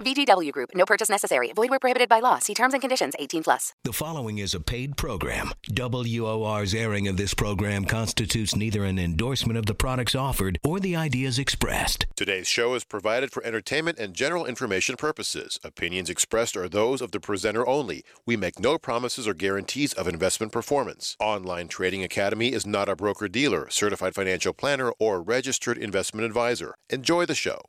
VGW Group. No purchase necessary. Void where prohibited by law. See terms and conditions. 18 plus. The following is a paid program. WOR's airing of this program constitutes neither an endorsement of the products offered or the ideas expressed. Today's show is provided for entertainment and general information purposes. Opinions expressed are those of the presenter only. We make no promises or guarantees of investment performance. Online Trading Academy is not a broker dealer, certified financial planner, or registered investment advisor. Enjoy the show.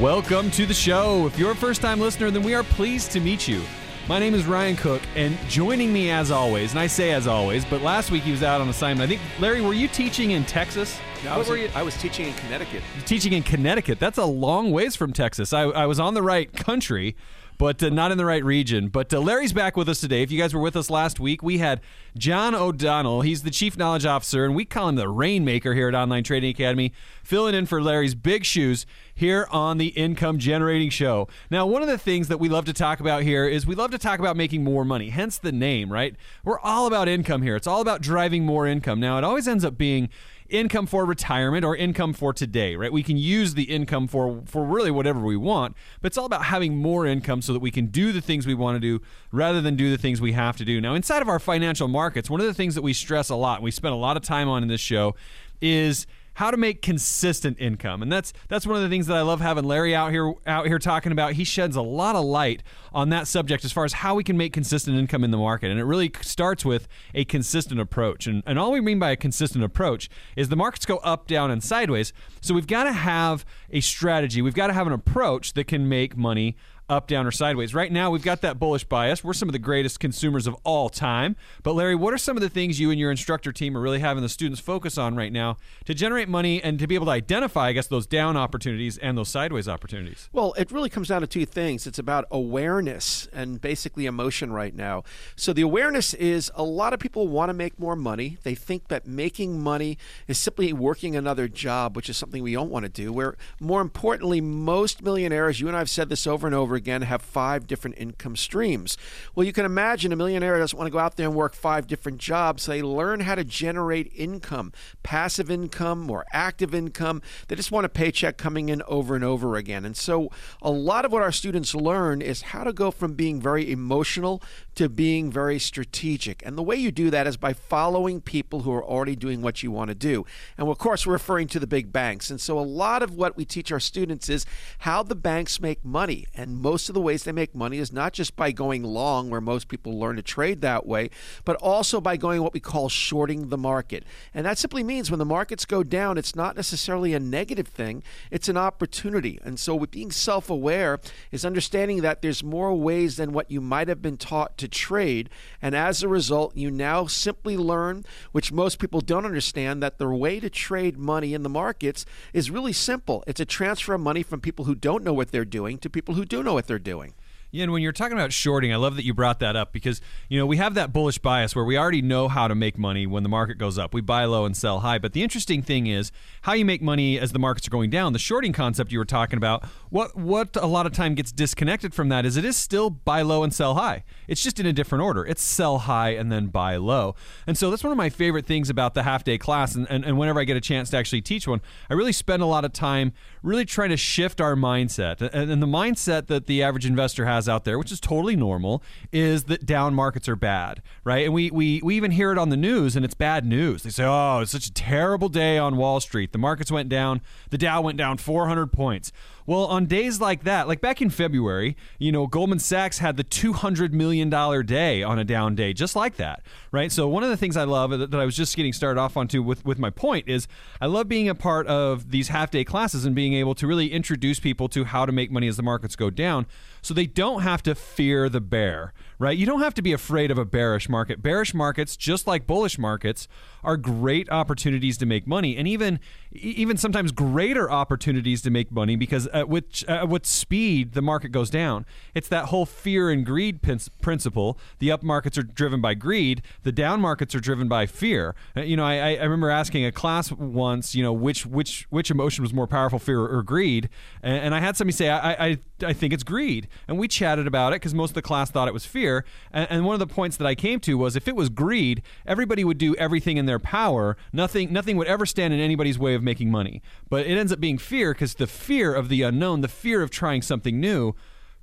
Welcome to the show. If you're a first time listener, then we are pleased to meet you. My name is Ryan Cook, and joining me as always, and I say as always, but last week he was out on assignment. I think, Larry, were you teaching in Texas? No, I was, in, I was teaching in Connecticut. Teaching in Connecticut. That's a long ways from Texas. I, I was on the right country, but uh, not in the right region. But uh, Larry's back with us today. If you guys were with us last week, we had John O'Donnell. He's the Chief Knowledge Officer, and we call him the Rainmaker here at Online Trading Academy, filling in for Larry's big shoes here on the Income Generating Show. Now, one of the things that we love to talk about here is we love to talk about making more money, hence the name, right? We're all about income here. It's all about driving more income. Now, it always ends up being income for retirement or income for today, right? We can use the income for for really whatever we want, but it's all about having more income so that we can do the things we want to do rather than do the things we have to do. Now, inside of our financial markets, one of the things that we stress a lot, we spend a lot of time on in this show is how to make consistent income. And that's that's one of the things that I love having Larry out here out here talking about. He sheds a lot of light on that subject as far as how we can make consistent income in the market. And it really starts with a consistent approach. And, and all we mean by a consistent approach is the markets go up, down, and sideways. So we've got to have a strategy. We've got to have an approach that can make money up, down, or sideways. Right now, we've got that bullish bias. We're some of the greatest consumers of all time. But, Larry, what are some of the things you and your instructor team are really having the students focus on right now to generate money and to be able to identify, I guess, those down opportunities and those sideways opportunities? Well, it really comes down to two things it's about awareness and basically emotion right now. So, the awareness is a lot of people want to make more money. They think that making money is simply working another job, which is something we don't want to do. Where, more importantly, most millionaires, you and I have said this over and over again have five different income streams. Well, you can imagine a millionaire doesn't want to go out there and work five different jobs. They learn how to generate income, passive income or active income. They just want a paycheck coming in over and over again. And so, a lot of what our students learn is how to go from being very emotional to being very strategic. And the way you do that is by following people who are already doing what you want to do. And of course, we're referring to the big banks. And so, a lot of what we teach our students is how the banks make money. And most of the ways they make money is not just by going long, where most people learn to trade that way, but also by going what we call shorting the market. And that simply means when the markets go down, it's not necessarily a negative thing, it's an opportunity. And so, with being self aware, is understanding that there's more ways than what you might have been taught to trade. And as a result, you now simply learn, which most people don't understand, that the way to trade money in the markets is really simple. It's a transfer of money from people who don't know what they're doing to people who do know what they're doing. Yeah, and when you're talking about shorting, I love that you brought that up because you know we have that bullish bias where we already know how to make money when the market goes up. We buy low and sell high. But the interesting thing is how you make money as the markets are going down. The shorting concept you were talking about, what what a lot of time gets disconnected from that is it is still buy low and sell high. It's just in a different order. It's sell high and then buy low. And so that's one of my favorite things about the half day class. And, and, and whenever I get a chance to actually teach one, I really spend a lot of time really trying to shift our mindset. And, the mindset that the average investor has out there, which is totally normal, is that down markets are bad, right? And we, we, we even hear it on the news, and it's bad news. They say, oh, it's such a terrible day on Wall Street. The markets went down, the Dow went down 400 points. Well, on days like that, like back in February, you know, Goldman Sachs had the $200 million day on a down day, just like that, right? So, one of the things I love that I was just getting started off onto with, with my point is I love being a part of these half day classes and being able to really introduce people to how to make money as the markets go down so they don't have to fear the bear, right? You don't have to be afraid of a bearish market. Bearish markets, just like bullish markets, are great opportunities to make money, and even even sometimes greater opportunities to make money because at which at what speed the market goes down. It's that whole fear and greed principle. The up markets are driven by greed. The down markets are driven by fear. Uh, you know, I, I remember asking a class once, you know, which which which emotion was more powerful, fear or greed, and, and I had somebody say, I, I I think it's greed, and we chatted about it because most of the class thought it was fear. And, and one of the points that I came to was if it was greed, everybody would do everything in their power. Nothing nothing would ever stand in anybody's way of making money. But it ends up being fear because the fear of the unknown, the fear of trying something new,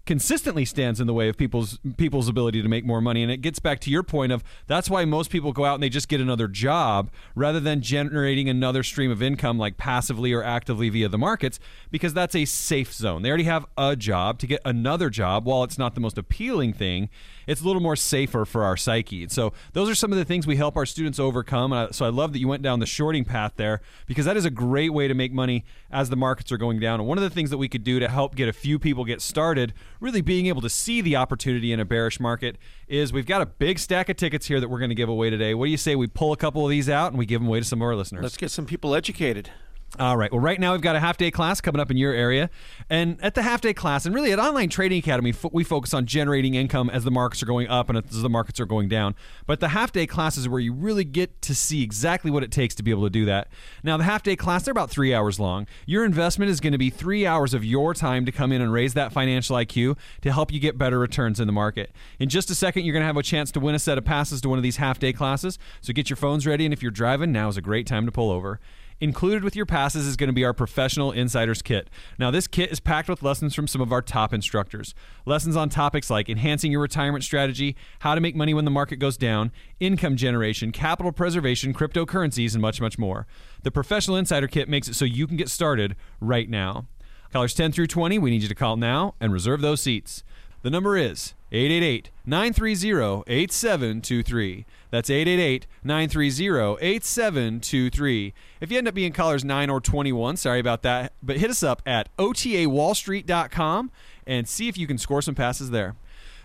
consistently stands in the way of people's people's ability to make more money. And it gets back to your point of that's why most people go out and they just get another job rather than generating another stream of income like passively or actively via the markets because that's a safe zone. They already have a job to get another job while it's not the most appealing thing it's a little more safer for our psyche. So those are some of the things we help our students overcome. I, so I love that you went down the shorting path there because that is a great way to make money as the markets are going down. And one of the things that we could do to help get a few people get started, really being able to see the opportunity in a bearish market, is we've got a big stack of tickets here that we're going to give away today. What do you say we pull a couple of these out and we give them away to some of our listeners? Let's get some people educated. All right. Well, right now we've got a half day class coming up in your area. And at the half day class, and really at Online Trading Academy, we focus on generating income as the markets are going up and as the markets are going down. But the half day class is where you really get to see exactly what it takes to be able to do that. Now, the half day class, they're about three hours long. Your investment is going to be three hours of your time to come in and raise that financial IQ to help you get better returns in the market. In just a second, you're going to have a chance to win a set of passes to one of these half day classes. So get your phones ready. And if you're driving, now is a great time to pull over. Included with your passes is going to be our Professional Insiders Kit. Now, this kit is packed with lessons from some of our top instructors. Lessons on topics like enhancing your retirement strategy, how to make money when the market goes down, income generation, capital preservation, cryptocurrencies, and much, much more. The Professional Insider Kit makes it so you can get started right now. Callers 10 through 20, we need you to call now and reserve those seats. The number is 888 930 8723. That's 888 930 8723. If you end up being callers 9 or 21, sorry about that, but hit us up at otawallstreet.com and see if you can score some passes there.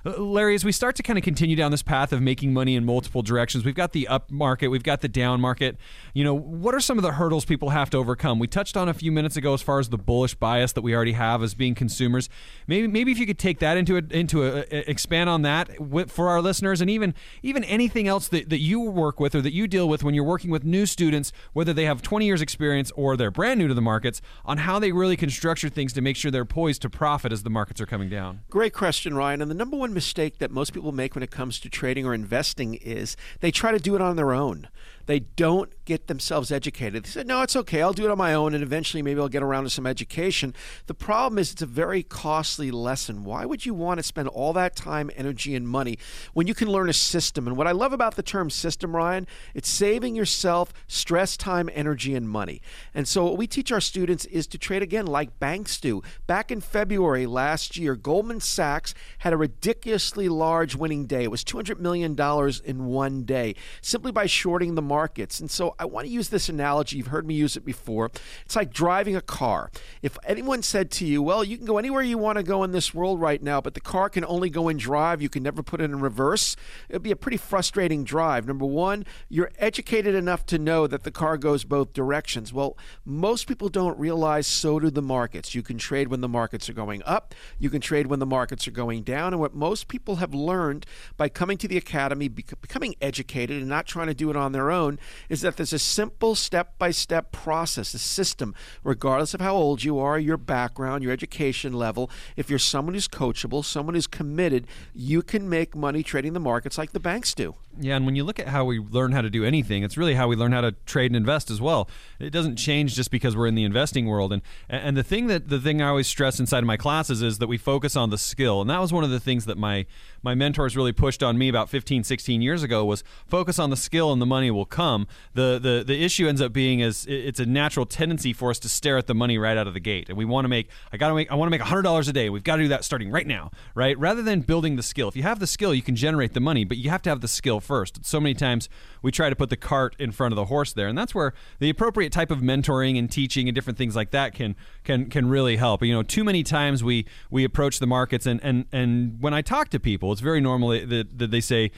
Uh, Larry, as we start to kind of continue down this path of making money in multiple directions, we've got the up market, we've got the down market. You know, what are some of the hurdles people have to overcome? We touched on a few minutes ago as far as the bullish bias that we already have as being consumers. Maybe maybe if you could take that into a, into a, expand on that for our listeners, and even even anything else that, that you work with or that you deal with when you're working with new students, whether they have 20 years experience or they're brand new to the markets, on how they really can structure things to make sure they're poised to profit as the markets are coming down. Great question, Ryan. And the number one mistake that most people make when it comes to trading or investing is they try to do it on their own. They don't get themselves educated. They said, no, it's okay. I'll do it on my own, and eventually maybe I'll get around to some education. The problem is it's a very costly lesson. Why would you want to spend all that time, energy, and money when you can learn a system? And what I love about the term system, Ryan, it's saving yourself stress, time, energy, and money. And so what we teach our students is to trade again like banks do. Back in February last year, Goldman Sachs had a ridiculously large winning day. It was $200 million in one day simply by shorting the markets. And so I want to use this analogy. You've heard me use it before. It's like driving a car. If anyone said to you, well, you can go anywhere you want to go in this world right now, but the car can only go in drive, you can never put it in reverse, it would be a pretty frustrating drive. Number one, you're educated enough to know that the car goes both directions. Well, most people don't realize so do the markets. You can trade when the markets are going up, you can trade when the markets are going down. And what most people have learned by coming to the academy, becoming educated, and not trying to do it on their own is that there's a simple step by step process, a system, regardless of how old you are, your background, your education level. If you're someone who's coachable, someone who's committed, you can make money trading the markets like the banks do. Yeah, and when you look at how we learn how to do anything, it's really how we learn how to trade and invest as well. It doesn't change just because we're in the investing world. And and the thing that the thing I always stress inside of my classes is that we focus on the skill. And that was one of the things that my my mentors really pushed on me about 15, 16 years ago was focus on the skill and the money will come. The the the issue ends up being is it's a natural tendency for us to stare at the money right out of the gate. And we want to make I got to make I want to make $100 a day. We've got to do that starting right now, right? Rather than building the skill. If you have the skill, you can generate the money, but you have to have the skill first. So many times we try to put the cart in front of the horse there, and that's where the appropriate type of mentoring and teaching and different things like that can can can really help. You know, too many times we we approach the markets and and and when I talk to people, it's very normal that, that they say,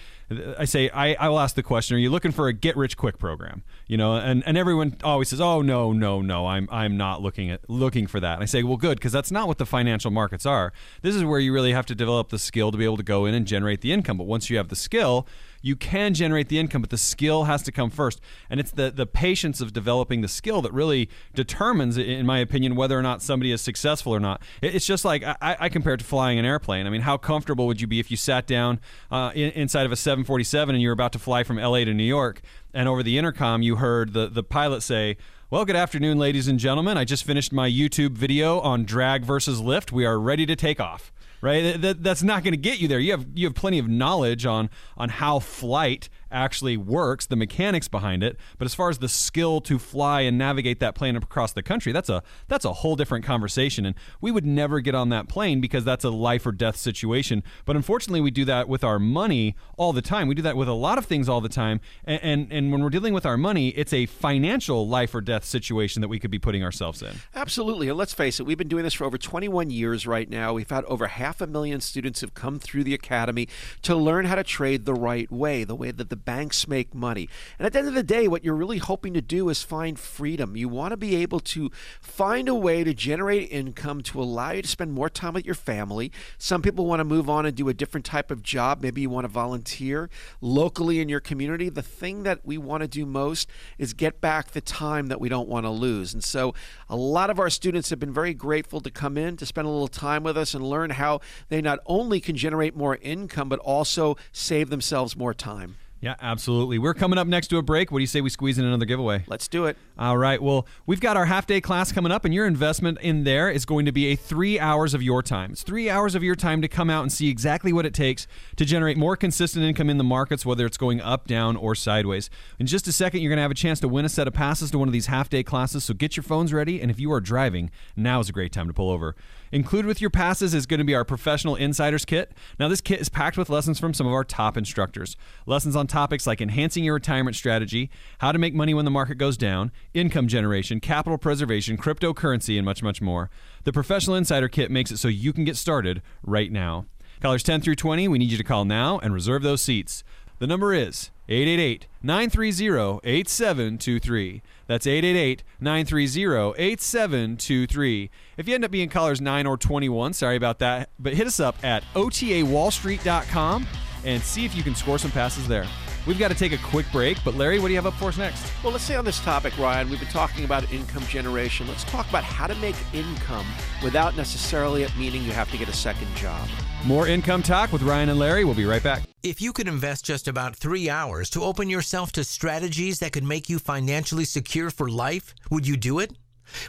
I say I, I will ask the question, are you looking for a get rich quick program? You know, and, and everyone always says, oh no no no, I'm I'm not looking at looking for that. And I say, well, good, because that's not what the financial markets are. This is where you really have to develop the skill to be able to go in and generate the income. But once you have the skill, you can generate the income, but the skill has to come first. And it's the, the patience of developing the skill that really determines, in my opinion, whether or not somebody is successful or not. It's just like I, I compare it to flying an airplane. I mean, how comfortable would you be if you sat down uh, in, inside of a 747 and you're about to fly from LA to New York, and over the intercom you heard the, the pilot say, well, good afternoon, ladies and gentlemen. I just finished my YouTube video on drag versus lift. We are ready to take off right? That, that's not going to get you there. You have you have plenty of knowledge on on how flight actually works, the mechanics behind it. But as far as the skill to fly and navigate that plane across the country, that's a that's a whole different conversation. And we would never get on that plane because that's a life or death situation. But unfortunately, we do that with our money all the time. We do that with a lot of things all the time. And and, and when we're dealing with our money, it's a financial life or death situation that we could be putting ourselves in. Absolutely. And let's face it, we've been doing this for over 21 years right now. We've had over half a million students have come through the academy to learn how to trade the right way, the way that the banks make money. And at the end of the day, what you're really hoping to do is find freedom. You want to be able to find a way to generate income to allow you to spend more time with your family. Some people want to move on and do a different type of job. Maybe you want to volunteer locally in your community. The thing that we want to do most is get back the time that we don't want to lose. And so a lot of our students have been very grateful to come in to spend a little time with us and learn how they not only can generate more income, but also save themselves more time. Yeah, absolutely. We're coming up next to a break. What do you say we squeeze in another giveaway? Let's do it. All right. Well, we've got our half day class coming up, and your investment in there is going to be a three hours of your time. It's three hours of your time to come out and see exactly what it takes to generate more consistent income in the markets, whether it's going up, down, or sideways. In just a second, you're going to have a chance to win a set of passes to one of these half day classes. So get your phones ready, and if you are driving, now is a great time to pull over. Included with your passes is going to be our professional insiders kit. Now, this kit is packed with lessons from some of our top instructors. Lessons on topics like enhancing your retirement strategy, how to make money when the market goes down, income generation, capital preservation, cryptocurrency, and much, much more. The professional insider kit makes it so you can get started right now. Callers 10 through 20, we need you to call now and reserve those seats. The number is 888 930 8723. That's 888 930 8723. If you end up being callers 9 or 21, sorry about that, but hit us up at otawallstreet.com and see if you can score some passes there. We've got to take a quick break, but Larry, what do you have up for us next? Well, let's stay on this topic, Ryan. We've been talking about income generation. Let's talk about how to make income without necessarily it meaning you have to get a second job. More income talk with Ryan and Larry. We'll be right back. If you could invest just about three hours to open yourself to strategies that could make you financially secure for life, would you do it?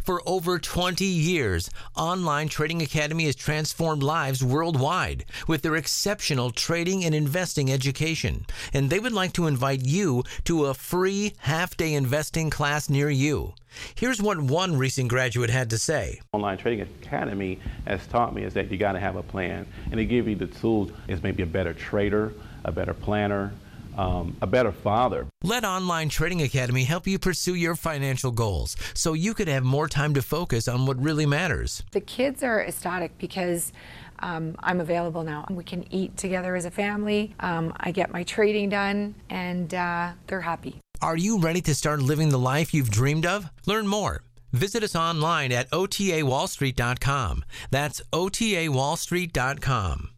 For over 20 years, Online Trading Academy has transformed lives worldwide with their exceptional trading and investing education. And they would like to invite you to a free half day investing class near you. Here's what one recent graduate had to say. Online Trading Academy has taught me is that you got to have a plan and they give you the tools as maybe a better trader, a better planner, um, a better father. Let Online Trading Academy help you pursue your financial goals so you could have more time to focus on what really matters. The kids are ecstatic because um, I'm available now. We can eat together as a family. Um, I get my trading done, and uh, they're happy. Are you ready to start living the life you've dreamed of? Learn more. Visit us online at otawallstreet.com. That's otawallstreet.com.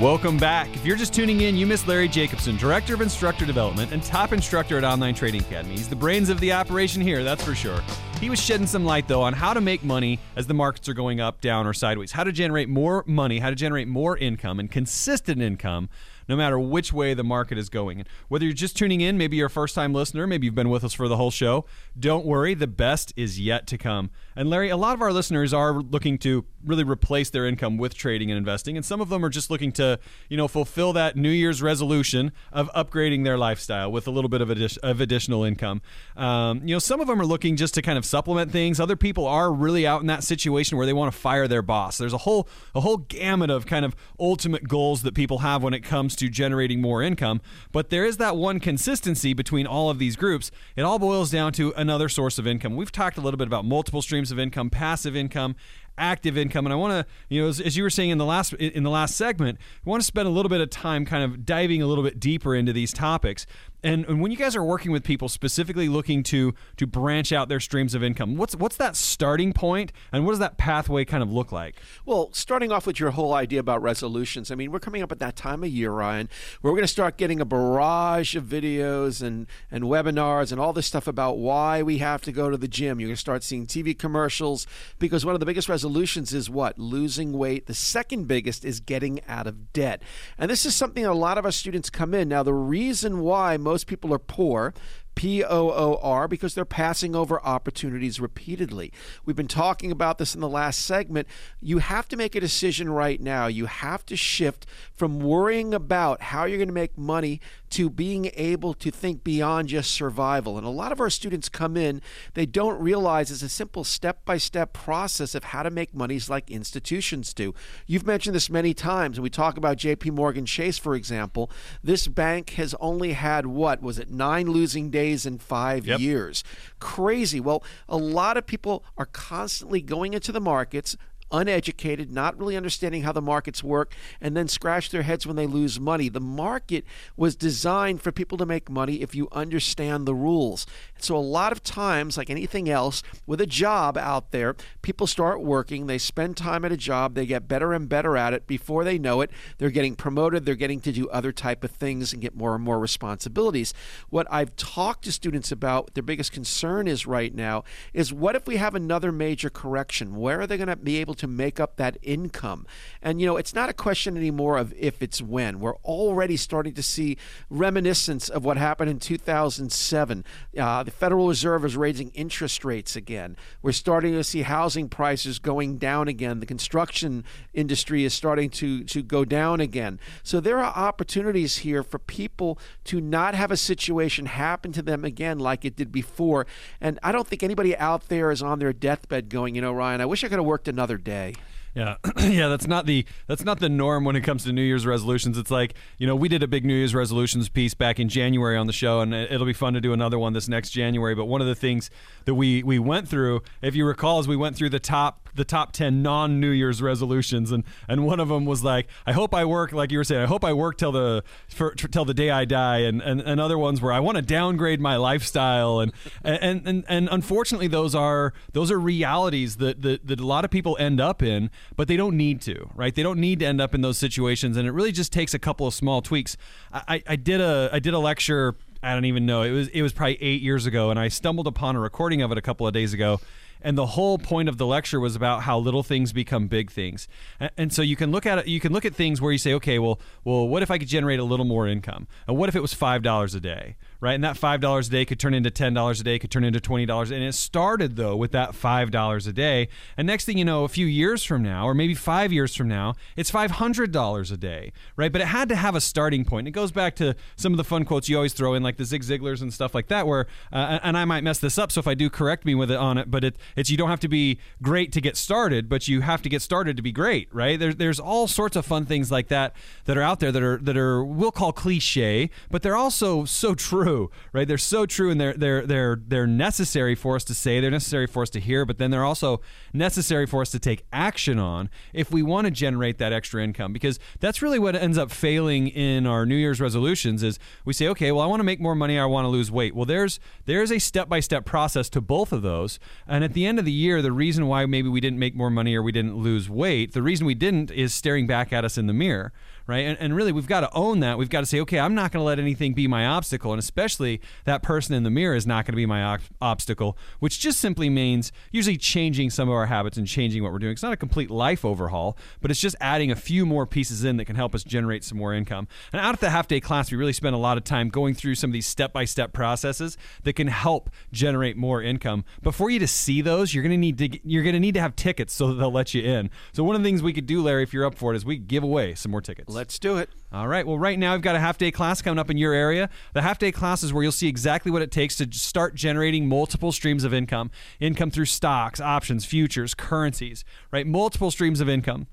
Welcome back. If you're just tuning in, you missed Larry Jacobson, Director of Instructor Development and top instructor at Online Trading Academy. He's the brains of the operation here, that's for sure. He was shedding some light, though, on how to make money as the markets are going up, down, or sideways, how to generate more money, how to generate more income and consistent income no matter which way the market is going. And whether you're just tuning in, maybe you're a first time listener, maybe you've been with us for the whole show, don't worry, the best is yet to come. And Larry, a lot of our listeners are looking to really replace their income with trading and investing, and some of them are just looking to, you know, fulfill that New Year's resolution of upgrading their lifestyle with a little bit of, addi- of additional income. Um, you know, some of them are looking just to kind of supplement things. Other people are really out in that situation where they want to fire their boss. There's a whole a whole gamut of kind of ultimate goals that people have when it comes to generating more income. But there is that one consistency between all of these groups. It all boils down to another source of income. We've talked a little bit about multiple streams of income, passive income, active income and i want to you know as, as, you were saying in the last in the last segment i want to spend a little bit of time kind of diving a little bit deeper into these topics and, and when you guys are working with people specifically looking to to branch out their streams of income, what's what's that starting point, and what does that pathway kind of look like? Well, starting off with your whole idea about resolutions, I mean, we're coming up at that time of year, Ryan, where we're going to start getting a barrage of videos and and webinars and all this stuff about why we have to go to the gym. You're going to start seeing TV commercials because one of the biggest resolutions is what losing weight. The second biggest is getting out of debt, and this is something a lot of our students come in. Now, the reason why most people are poor P O O R, because they're passing over opportunities repeatedly. We've been talking about this in the last segment. You have to make a decision right now. You have to shift from worrying about how you're going to make money to being able to think beyond just survival. And a lot of our students come in, they don't realize it's a simple step by step process of how to make monies like institutions do. You've mentioned this many times, and we talk about JP Morgan Chase, for example. This bank has only had what? Was it nine losing days? Days in five yep. years. Crazy. Well, a lot of people are constantly going into the markets, uneducated, not really understanding how the markets work, and then scratch their heads when they lose money. The market was designed for people to make money if you understand the rules. So, a lot of times, like anything else, with a job out there, people start working, they spend time at a job, they get better and better at it. Before they know it, they're getting promoted, they're getting to do other type of things and get more and more responsibilities. What I've talked to students about, their biggest concern is right now, is what if we have another major correction? Where are they going to be able to make up that income. And, you know, it's not a question anymore of if, it's when. We're already starting to see reminiscence of what happened in 2007. Uh, the Federal Reserve is raising interest rates again. We're starting to see housing prices going down again. The construction industry is starting to, to go down again. So there are opportunities here for people to not have a situation happen to them again like it did before. And I don't think anybody out there is on their deathbed going, you know, Ryan, I wish I could have worked another day. Yeah, yeah, that's not the that's not the norm when it comes to New Year's resolutions. It's like you know we did a big New Year's resolutions piece back in January on the show, and it'll be fun to do another one this next January. But one of the things that we we went through, if you recall, is we went through the top the top ten non New Year's resolutions, and and one of them was like, I hope I work like you were saying, I hope I work till the for, till the day I die, and and, and other ones where I want to downgrade my lifestyle, and and and and unfortunately those are those are realities that that, that a lot of people end up in but they don't need to, right? They don't need to end up in those situations, and it really just takes a couple of small tweaks. I, I did a I did a lecture. I don't even know. It was it was probably eight years ago, and I stumbled upon a recording of it a couple of days ago and the whole point of the lecture was about how little things become big things. And, so you can look at it you can look at things where you say okay well well what if i could generate a little more income? And what if it was five dollars a day right? And that five dollars a day could turn into ten dollars a day, could turn into twenty dollars. And it started though with that five dollars a day, and next thing you know, a few years from now, or maybe five years from now, it's five hundred dollars a day, right? But it had to have a starting point. It goes back to some of the fun quotes you always throw in, like the Zig Ziglars and stuff like that. Where, uh, and I might mess this up, so if I do, correct me with it on it. But it, it's you don't have to be great to get started, but you have to get started to be great, right? There's all sorts of fun things like that that are out there that are that are we'll call cliche, but they're also so true, right? They're so true and they're they're they're they're necessary for us to say, they're necessary for us to hear, but then they're also necessary for us to take action on if we want to generate that extra income because that's really what ends up failing in our New Year's resolutions is we say, okay, well I want to make more money, I want to lose weight. Well, there's there's a step-by-step process to both of those. And at the end of the year, the reason why maybe we didn't make more money or we didn't lose weight, the reason we didn't is staring back at us in the mirror right? And, and really, we've got to own that. We've got to say, okay, I'm not going to let anything be my obstacle. And especially that person in the mirror is not going to be my ob- obstacle, which just simply means usually changing some of our habits and changing what we're doing. It's not a complete life overhaul, but it's just adding a few more pieces in that can help us generate some more income. And out at the half day class, we really spend a lot of time going through some of these step by step processes that can help generate more income. But for you to see those, you're going to need to you're going to need to have tickets so that they'll let you in. So one of the things we could do, Larry, if you're up for it, is we give away some more tickets. Let's do it. All right. Well, right now I've got a half day class coming up in your area. The half day class is where you'll see exactly what it takes to start generating multiple streams of income income through stocks, options, futures, currencies, right? Multiple streams of income.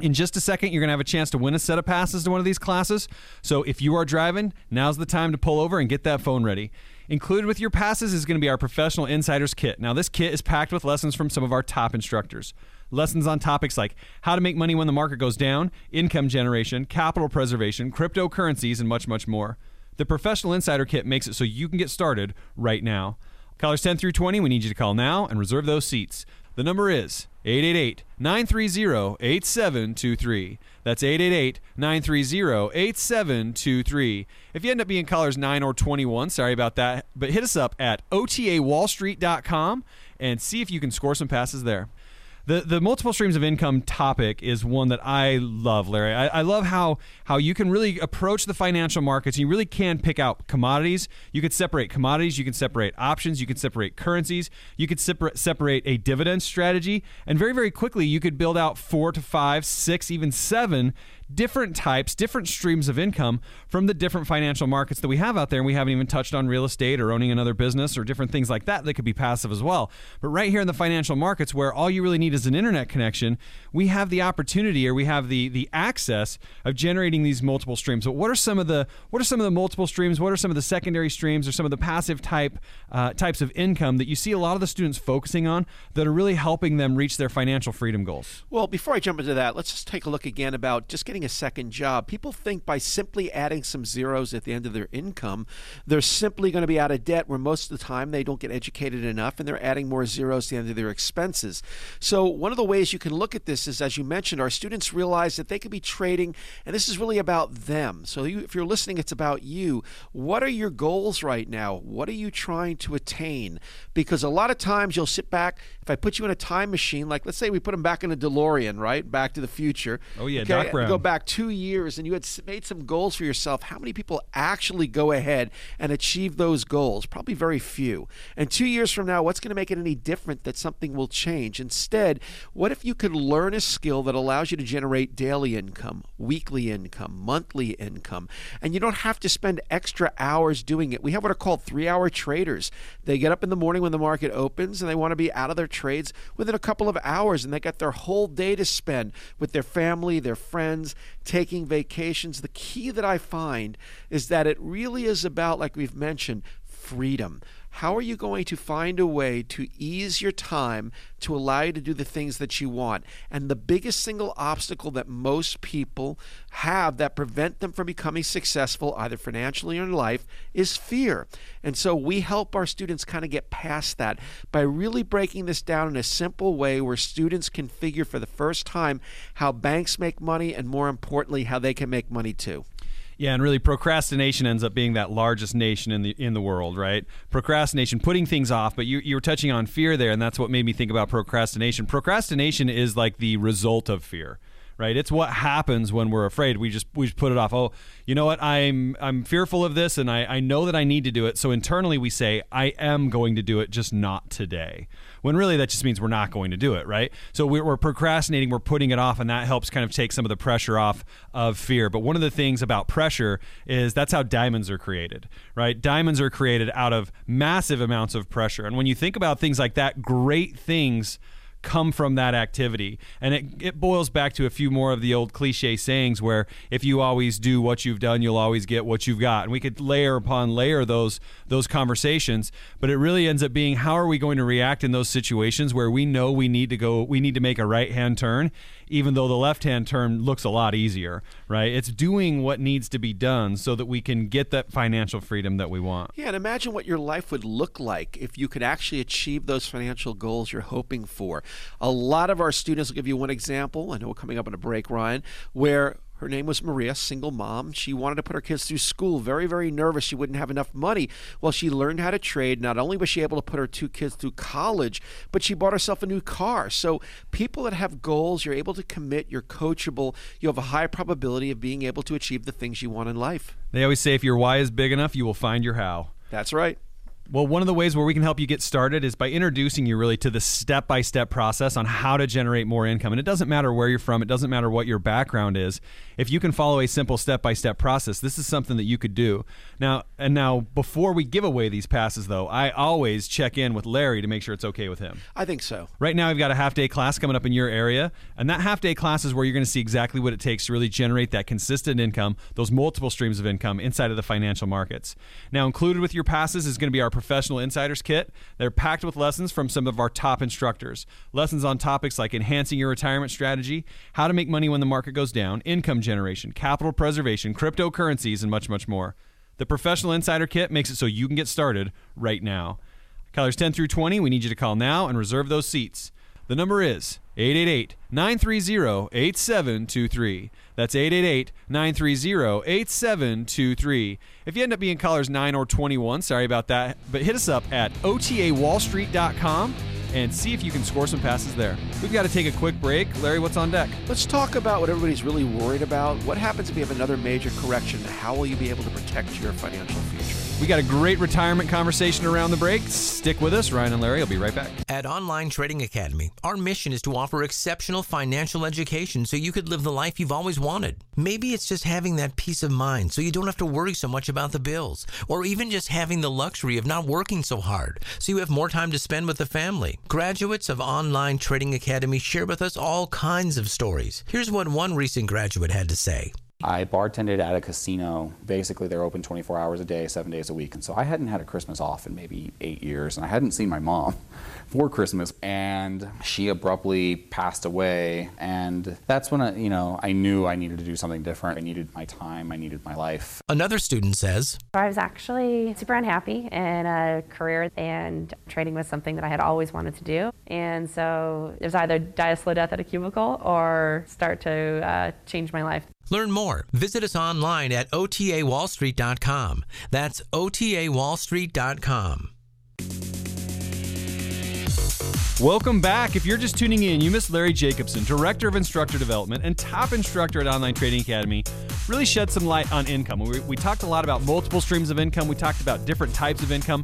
In just a second, you're going to have a chance to win a set of passes to one of these classes. So if you are driving, now's the time to pull over and get that phone ready. Included with your passes is going to be our Professional Insiders Kit. Now, this kit is packed with lessons from some of our top instructors. Lessons on topics like how to make money when the market goes down, income generation, capital preservation, cryptocurrencies, and much, much more. The Professional Insider Kit makes it so you can get started right now. Callers 10 through 20, we need you to call now and reserve those seats. The number is 888 930 8723. That's 888 930 8723. If you end up being callers 9 or 21, sorry about that, but hit us up at otawallstreet.com and see if you can score some passes there. The, the multiple streams of income topic is one that I love, Larry. I, I love how how you can really approach the financial markets. You really can pick out commodities. You could separate commodities. You can separate options. You can separate currencies. You could separ- separate a dividend strategy, and very very quickly you could build out four to five, six, even seven different types, different streams of income from the different financial markets that we have out there. And we haven't even touched on real estate or owning another business or different things like that that could be passive as well. But right here in the financial markets, where all you really need is an internet connection, we have the opportunity or we have the the access of generating these multiple streams. But what are some of the what are some of the multiple streams? What are some of the secondary streams or some of the passive type uh, types of income that you see a lot of the students focusing on that are really helping them reach their financial freedom goals? Well, before I jump into that, let's just take a look again about just getting a second job. People think by simply adding some zeros at the end of their income, they're simply going to be out of debt, where most of the time they don't get educated enough and they're adding more zeros at the end of their expenses. So, one of the ways you can look at this is, as you mentioned, our students realize that they could be trading, and this is really about them. So, you, if you're listening, it's about you. What are your goals right now? What are you trying to attain? Because a lot of times you'll sit back, if I put you in a time machine, like let's say we put them back in a DeLorean, right? Back to the future. Oh, yeah, Doc Brown. Go back two years and you had made some goals for yourself. How many people actually go ahead and achieve those goals? Probably very few. And two years from now, what's going to make it any different that something will change? Instead, what if you could learn a skill that allows you to generate daily income, weekly income, monthly income, and you don't have to spend extra hours doing it? We have what are called three hour traders. They get up in the morning when the market opens and they want to be out of their trades within a couple of hours and they got their whole day to spend with their family, their friends, taking vacations. The key that I find is that it really is about, like we've mentioned, freedom. How are you going to find a way to ease your time to allow you to do the things that you want? And the biggest single obstacle that most people have that prevent them from becoming successful, either financially or in life, is fear. And so we help our students kind of get past that by really breaking this down in a simple way where students can figure for the first time how banks make money and, more importantly, how they can make money too. Yeah, and really procrastination ends up being that largest nation in the in the world, right? Procrastination, putting things off, but you you were touching on fear there and that's what made me think about procrastination. Procrastination is like the result of fear right? It's what happens when we're afraid. We just we just put it off. Oh, you know what? I'm I'm fearful of this, and I I know that I need to do it. So internally we say I am going to do it, just not today. When really that just means we're not going to do it, right? So we're, we're procrastinating, we're putting it off, and that helps kind of take some of the pressure off of fear. But one of the things about pressure is that's how diamonds are created, right? Diamonds are created out of massive amounts of pressure, and when you think about things like that, great things come from that activity. And it, it boils back to a few more of the old cliche sayings where if you always do what you've done, you'll always get what you've got. And we could layer upon layer those those conversations, but it really ends up being how are we going to react in those situations where we know we need to go we need to make a right hand turn even though the left hand turn looks a lot easier, right? It's doing what needs to be done so that we can get that financial freedom that we want. Yeah, and imagine what your life would look like if you could actually achieve those financial goals you're hoping for. A lot of our students will give you one example. I know we're coming up on a break, Ryan, where Her name was Maria, single mom. She wanted to put her kids through school. Very, very nervous she wouldn't have enough money. Well, she learned how to trade. Not only was she able to put her two kids through college, but she bought herself a new car. So, people that have goals, you're able to commit, you're coachable, you have a high probability of being able to achieve the things you want in life. They always say if your why is big enough, you will find your how. That's right. Well, one of the ways where we can help you get started is by introducing you really to the step by step process on how to generate more income. And it doesn't matter where you're from, it doesn't matter what your background is. If you can follow a simple step by step process, this is something that you could do. Now, and now, before we give away these passes, though, I always check in with Larry to make sure it's okay with him. I think so. Right now, we've got a half day class coming up in your area. And that half day class is where you're going to see exactly what it takes to really generate that consistent income, those multiple streams of income inside of the financial markets. Now, included with your passes is going to be our professional insiders kit. They're packed with lessons from some of our top instructors. Lessons on topics like enhancing your retirement strategy, how to make money when the market goes down, income generation, capital preservation, cryptocurrencies, and much, much more. The professional insider kit makes it so you can get started right now. Callers 10 through 20, we need you to call now and reserve those seats. The number is 888 930 8723. That's 888 930 8723. If you end up being callers 9 or 21, sorry about that, but hit us up at otawallstreet.com and see if you can score some passes there. We've got to take a quick break. Larry, what's on deck? Let's talk about what everybody's really worried about. What happens if you have another major correction? How will you be able to protect your financial future? We got a great retirement conversation around the break. Stick with us. Ryan and Larry will be right back. At Online Trading Academy, our mission is to offer exceptional financial education so you could live the life you've always wanted. Maybe it's just having that peace of mind so you don't have to worry so much about the bills, or even just having the luxury of not working so hard so you have more time to spend with the family. Graduates of Online Trading Academy share with us all kinds of stories. Here's what one recent graduate had to say. I bartended at a casino. Basically, they're open 24 hours a day, seven days a week. And so I hadn't had a Christmas off in maybe eight years, and I hadn't seen my mom for Christmas. And she abruptly passed away. And that's when I, you know, I knew I needed to do something different. I needed my time. I needed my life. Another student says, I was actually super unhappy in a career, and trading was something that I had always wanted to do. And so it was either die a slow death at a cubicle or start to uh, change my life. Learn more. Visit us online at otawallstreet.com. That's otawallstreet.com. Welcome back. If you're just tuning in, you missed Larry Jacobson, Director of Instructor Development and top instructor at Online Trading Academy. Really shed some light on income. We, we talked a lot about multiple streams of income. We talked about different types of income,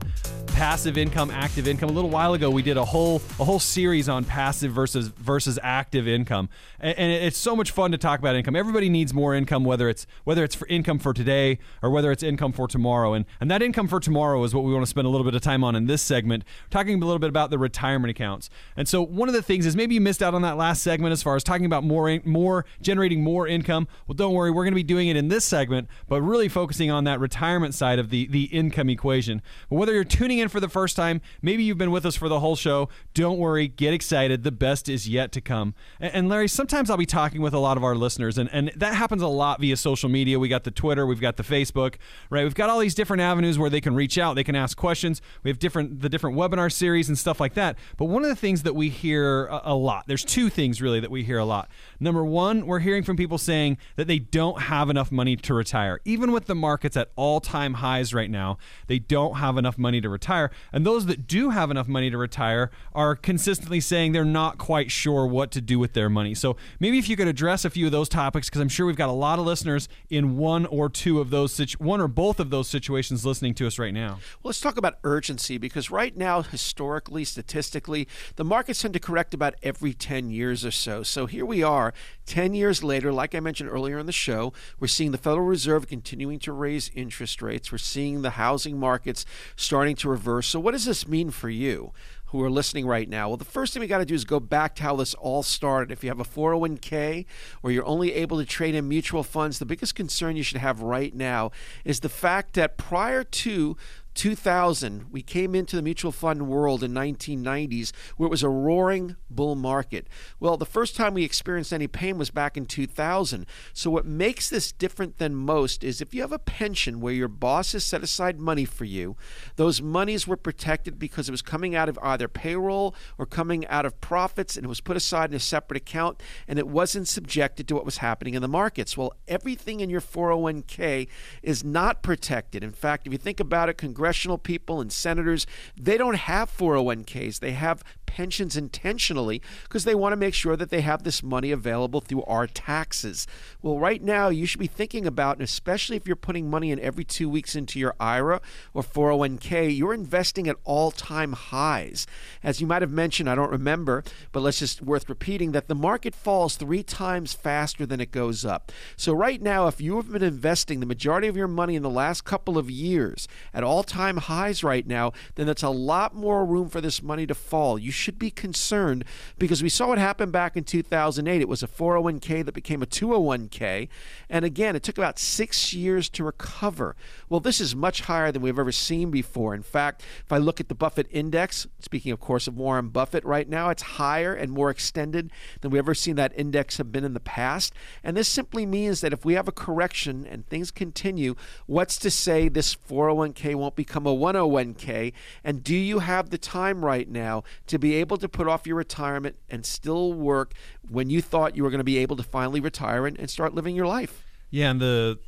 passive income, active income. A little while ago, we did a whole a whole series on passive versus versus active income, and, and it's so much fun to talk about income. Everybody needs more income, whether it's whether it's for income for today or whether it's income for tomorrow. And and that income for tomorrow is what we want to spend a little bit of time on in this segment, talking a little bit about the retirement accounts. And so one of the things is maybe you missed out on that last segment as far as talking about more in, more generating more income. Well, don't worry, we're going to be doing it in this segment, but really focusing on that retirement side of the the income equation. But whether you're tuning in for the first time, maybe you've been with us for the whole show, don't worry, get excited. The best is yet to come. And, and Larry, sometimes I'll be talking with a lot of our listeners, and, and that happens a lot via social media. We got the Twitter, we've got the Facebook, right? We've got all these different avenues where they can reach out, they can ask questions. We have different the different webinar series and stuff like that. But one of the things that we hear a, a lot, there's two things really that we hear a lot. Number one, we're hearing from people saying that they don't have enough money to retire. Even with the markets at all time highs right now, they don't have enough money to retire. And those that do have enough money to retire are consistently saying they're not quite sure what to do with their money. So maybe if you could address a few of those topics, because I'm sure we've got a lot of listeners in one or two of those, situ- one or both of those situations listening to us right now. Well, let's talk about urgency because right now, historically, statistically, the markets tend to correct about every 10 years or so. So here we are, 10 years later, like I mentioned earlier in the show, we're seeing the Federal Reserve continuing to raise interest rates. We're seeing the housing markets starting to reverse. So, what does this mean for you? who are listening right now? Well, the first thing we got to do is go back to how this all started. If you have a 401k or you're only able to trade in mutual funds, the biggest concern you should have right now is the fact that prior to 2000, we came into the mutual fund world in 1990s where it was a roaring bull market. Well, the first time we experienced any pain was back in 2000. So what makes this different than most is if you have a pension where your boss has set aside money for you, those monies were protected because it was coming out of either payroll or coming out of profits and it was put aside in a separate account and it wasn't subjected to what was happening in the markets. Well, everything in your 401k is not protected. In fact, if you think about it, congressional people and senators, they don't have 401ks. They have pensions intentionally because they want to make sure that they have this money available through our taxes. Well, right now, you should be thinking about, and especially if you're putting money in every two weeks into your IRA or 401k, you're investing at all time highs. As you might have mentioned, I don't remember, but let's just worth repeating that the market falls three times faster than it goes up. So, right now, if you have been investing the majority of your money in the last couple of years at all time highs right now, then that's a lot more room for this money to fall. You should be concerned because we saw what happened back in 2008. It was a 401k that became a 201k. And again, it took about six years to recover. Well, this is much higher than we've ever seen before. In fact, if I look at the Buffett index, speaking of course of Warren Buffett right now, it's higher and more extended than we've ever seen that index have been in the past. And this simply means that if we have a correction and things continue, what's to say this 401k won't become a 101k? And do you have the time right now to be able to put off your retirement and still work when you thought you were going to be able to finally retire and, and start living your life? Yeah, and the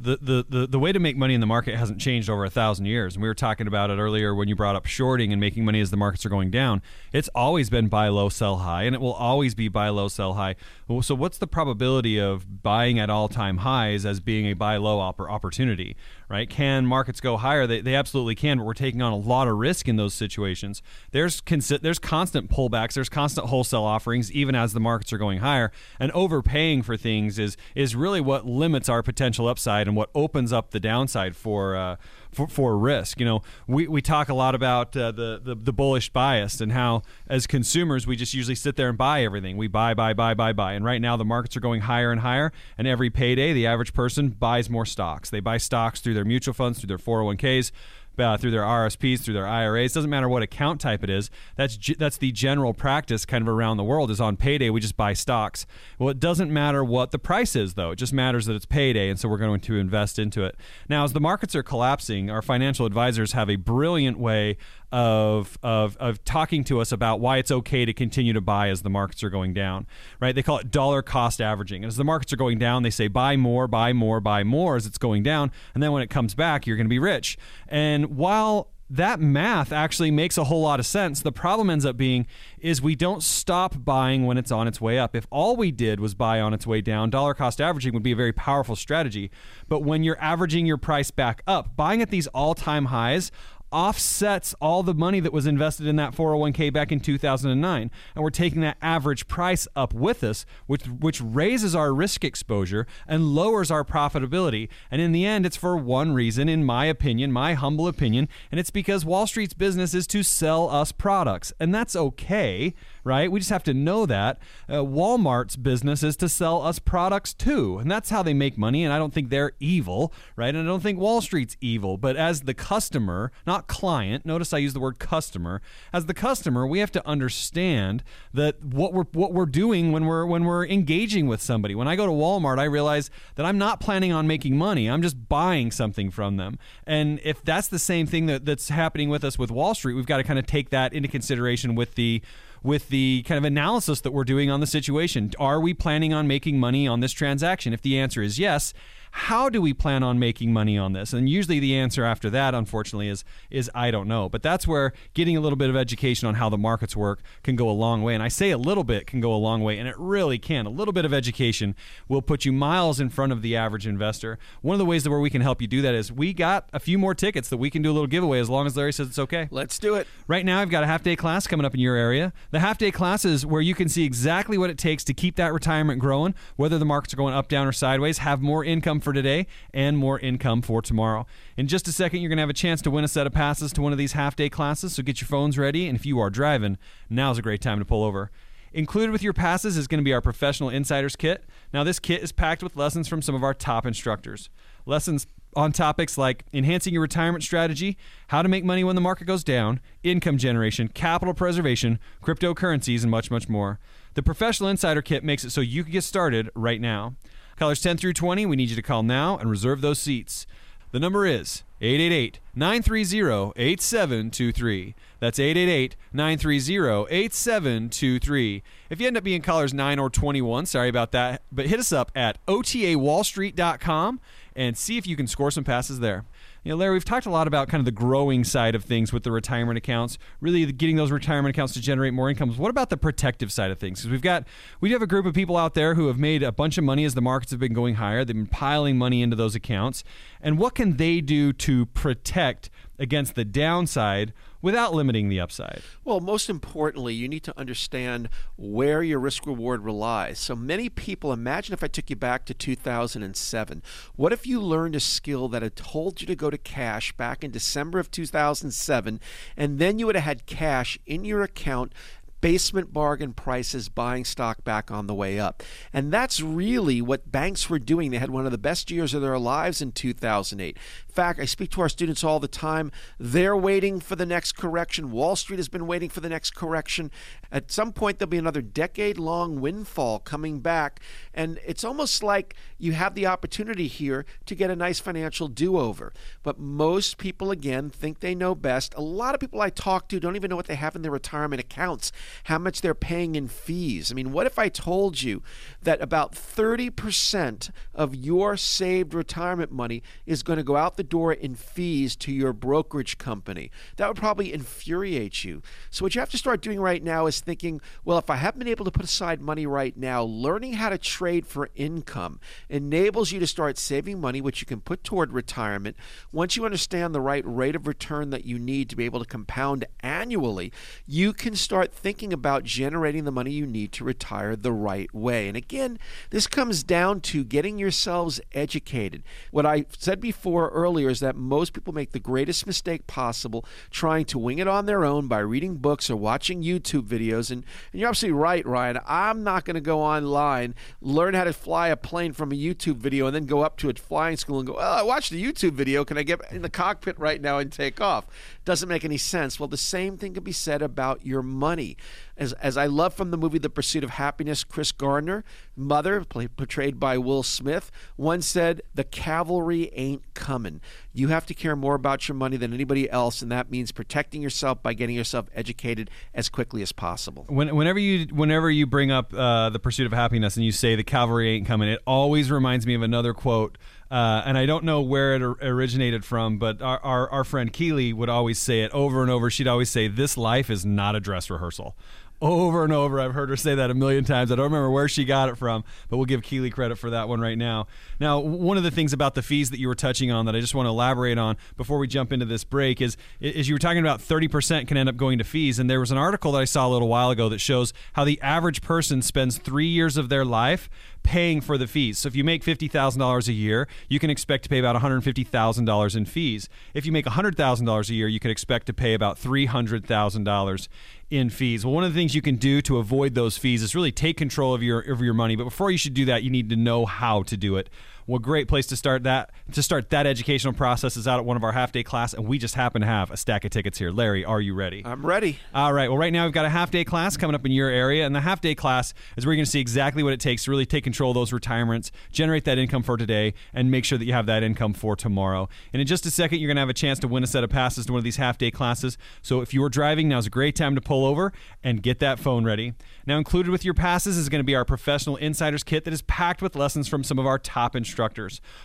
the, the, the, the way to make money in the market hasn't changed over a thousand years. And we were talking about it earlier when you brought up shorting and making money as the markets are going down. It's always been buy low, sell high, and it will always be buy low, sell high. So, what's the probability of buying at all time highs as being a buy low opportunity? Right? Can markets go higher? They, they absolutely can, but we're taking on a lot of risk in those situations. There's consi- there's constant pullbacks, there's constant wholesale offerings, even as the markets are going higher. And overpaying for things is is really what limits our potential upside and what opens up the downside for uh, for, for risk. You know, we, we talk a lot about uh, the, the the bullish bias and how as consumers we just usually sit there and buy everything. We buy, buy, buy, buy, buy. And right now the markets are going higher and higher. And every payday, the average person buys more stocks. They buy stocks through their mutual funds, through their 401ks uh, through their RSPs, through their IRAs. Doesn't matter what account type it is. That's that's the general practice kind of around the world. Is on payday we just buy stocks. Well, it doesn't matter what the price is though. It just matters that it's payday, and so we're going to invest into it. Now, as the markets are collapsing, our financial advisors have a brilliant way of, of, of talking to us about why it's okay to continue to buy as the markets are going down, right? They call it dollar cost averaging. As the markets are going down, they say buy more, buy more, buy more as it's going down. And then when it comes back, you're going to be rich. And while that math actually makes a whole lot of sense. The problem ends up being is we don't stop buying when it's on its way up. If all we did was buy on its way down, dollar cost averaging would be a very powerful strategy. But when you're averaging your price back up, buying at these all-time highs offsets all the money that was invested in that 401k back in 2009 and we're taking that average price up with us which which raises our risk exposure and lowers our profitability. And in the end it's for one reason in my opinion my humble opinion and it's because Wall Street's business is to sell us products. And that's okay right? We just have to know that. Uh, Walmart's business is to sell us products too, and that's how they make money. And I don't think they're evil, right? And I don't think Wall Street's evil. But as the customer, not client, notice I use the word customer. As the customer, we have to understand that what we're what we're doing when we're when we're engaging with somebody. When I go to Walmart, I realize that I'm not planning on making money. I'm just buying something from them. And if that's the same thing that, that's happening with us with Wall Street, we've got to kind of take that into consideration with the with the kind of analysis that we're doing on the situation. Are we planning on making money on this transaction? If the answer is yes, how do we plan on making money on this? And usually the answer after that, unfortunately, is is I don't know. But that's where getting a little bit of education on how the markets work can go a long way. And I say a little bit can go a long way, and it really can. A little bit of education will put you miles in front of the average investor. One of the ways that where we can help you do that is we got a few more tickets that we can do a little giveaway as long as Larry says it's okay. Let's do it. Right now, I've got a half day class coming up in your area. The half day class is where you can see exactly what it takes to keep that retirement growing, whether the markets are going up, down, or sideways, have more income for today and more income for tomorrow. In just a second, you're going to have a chance to win a set of passes to one of these half day classes, so get your phones ready. And if you are driving, now's a great time to pull over. Included with your passes is going to be our professional insiders kit. Now, this kit is packed with lessons from some of our top instructors. Lessons on topics like enhancing your retirement strategy, how to make money when the market goes down, income generation, capital preservation, cryptocurrencies, and much, much more. The Professional Insider Kit makes it so you can get started right now. Callers 10 through 20, we need you to call now and reserve those seats. The number is 888 930 8723. That's 888 930 8723. If you end up being callers 9 or 21, sorry about that, but hit us up at otawallstreet.com and see if you can score some passes there. You know, Larry, we've talked a lot about kind of the growing side of things with the retirement accounts, really getting those retirement accounts to generate more incomes. What about the protective side of things? Because we've got we do have a group of people out there who have made a bunch of money as the markets have been going higher. They've been piling money into those accounts, and what can they do to protect against the downside without limiting the upside? Well, most importantly, you need to understand where your risk reward relies. So many people imagine if I took you back to 2007. What if you learned a skill that had told you to go to cash back in December of 2007, and then you would have had cash in your account basement bargain prices buying stock back on the way up. And that's really what banks were doing. They had one of the best years of their lives in 2008. In fact, I speak to our students all the time. They're waiting for the next correction. Wall Street has been waiting for the next correction. At some point, there'll be another decade long windfall coming back. And it's almost like you have the opportunity here to get a nice financial do over. But most people, again, think they know best. A lot of people I talk to don't even know what they have in their retirement accounts how much they're paying in fees. I mean, what if I told you that about 30% of your saved retirement money is going to go out the door in fees to your brokerage company? That would probably infuriate you. So, what you have to start doing right now is thinking, well, if I haven't been able to put aside money right now, learning how to trade for income enables you to start saving money, which you can put toward retirement. Once you understand the right rate of return that you need to be able to compound annually, you can start thinking about generating the money you need to retire the right way. And again, this comes down to getting yourselves educated. What I said before earlier is that most people make the greatest mistake possible trying to wing it on their own by reading books or watching YouTube videos. And, and you're absolutely right, Ryan. I'm not going to go online, learn how to fly a plane from a YouTube video, and then go up to a flying school and go, well, I watched a YouTube video. Can I get in the cockpit right now and take off? Doesn't make any sense. Well, the same thing can be said about your money as, as I love from the movie The Pursuit of Happiness, Chris Gardner, mother, play, portrayed by Will Smith, once said, The cavalry ain't coming. You have to care more about your money than anybody else, and that means protecting yourself by getting yourself educated as quickly as possible. When, whenever you whenever you bring up uh, The Pursuit of Happiness and you say, The cavalry ain't coming, it always reminds me of another quote. Uh, and I don't know where it originated from, but our, our, our friend Keeley would always say it over and over. She'd always say, This life is not a dress rehearsal over and over. I've heard her say that a million times. I don't remember where she got it from, but we'll give Keeley credit for that one right now. Now, one of the things about the fees that you were touching on that I just want to elaborate on before we jump into this break is is you were talking about 30% can end up going to fees and there was an article that I saw a little while ago that shows how the average person spends 3 years of their life paying for the fees. So if you make $50,000 a year, you can expect to pay about $150,000 in fees. If you make $100,000 a year, you can expect to pay about $300,000 in fees. Well, one of the things you can do to avoid those fees is really take control of your of your money. But before you should do that, you need to know how to do it. Well, great place to start that to start that educational process is out at one of our half day class, and we just happen to have a stack of tickets here. Larry, are you ready? I'm ready. All right. Well, right now we've got a half day class coming up in your area, and the half day class is where you're going to see exactly what it takes to really take control of those retirements, generate that income for today, and make sure that you have that income for tomorrow. And in just a second, you're going to have a chance to win a set of passes to one of these half day classes. So if you're driving, now's a great time to pull over and get that phone ready. Now, included with your passes is going to be our professional insiders kit that is packed with lessons from some of our top instructors.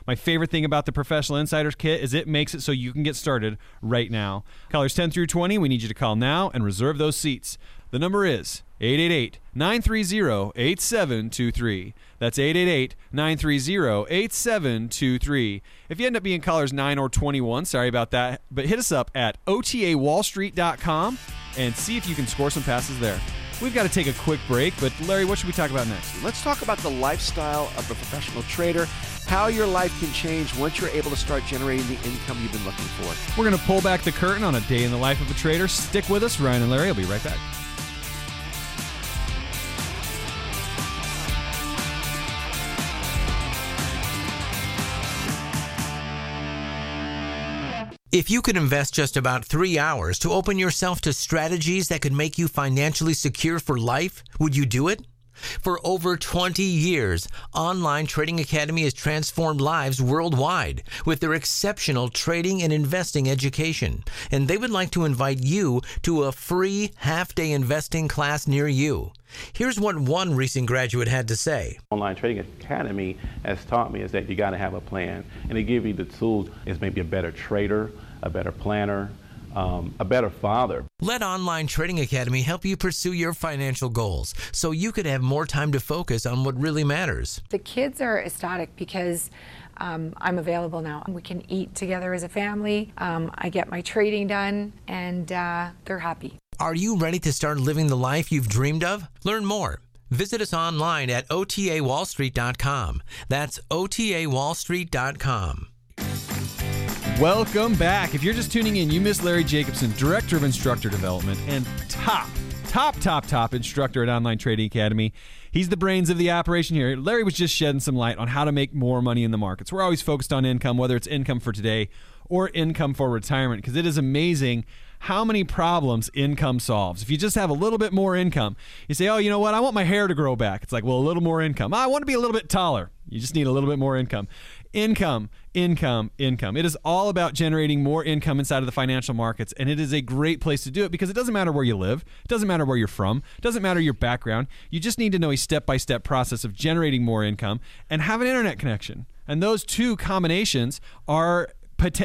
My my favorite thing about the Professional Insiders Kit is it makes it so you can get started right now. Callers 10 through 20, we need you to call now and reserve those seats. The number is 888 930 8723. That's 888 930 8723. If you end up being callers 9 or 21, sorry about that, but hit us up at otawallstreet.com and see if you can score some passes there. We've got to take a quick break, but Larry, what should we talk about next? Let's talk about the lifestyle of a professional trader how your life can change once you're able to start generating the income you've been looking for. We're going to pull back the curtain on a day in the life of a trader. Stick with us. Ryan and Larry will be right back. If you could invest just about three hours to open yourself to strategies that could make you financially secure for life, would you do it? For over 20 years, Online Trading Academy has transformed lives worldwide with their exceptional trading and investing education. And they would like to invite you to a free half day investing class near you. Here's what one recent graduate had to say. Online Trading Academy has taught me is that you got to have a plan and they give you the tools as maybe a better trader, a better planner, um, a better father. Let Online Trading Academy help you pursue your financial goals so you could have more time to focus on what really matters. The kids are ecstatic because um, I'm available now. We can eat together as a family. Um, I get my trading done, and uh, they're happy. Are you ready to start living the life you've dreamed of? Learn more. Visit us online at otawallstreet.com. That's otawallstreet.com. Welcome back. If you're just tuning in, you missed Larry Jacobson, Director of Instructor Development and top, top, top, top instructor at Online Trading Academy. He's the brains of the operation here. Larry was just shedding some light on how to make more money in the markets. We're always focused on income, whether it's income for today or income for retirement, because it is amazing how many problems income solves. If you just have a little bit more income, you say, oh, you know what? I want my hair to grow back. It's like, well, a little more income. I want to be a little bit taller. You just need a little bit more income. Income, income, income. It is all about generating more income inside of the financial markets, and it is a great place to do it because it doesn't matter where you live, it doesn't matter where you're from, it doesn't matter your background. You just need to know a step by step process of generating more income and have an internet connection. And those two combinations are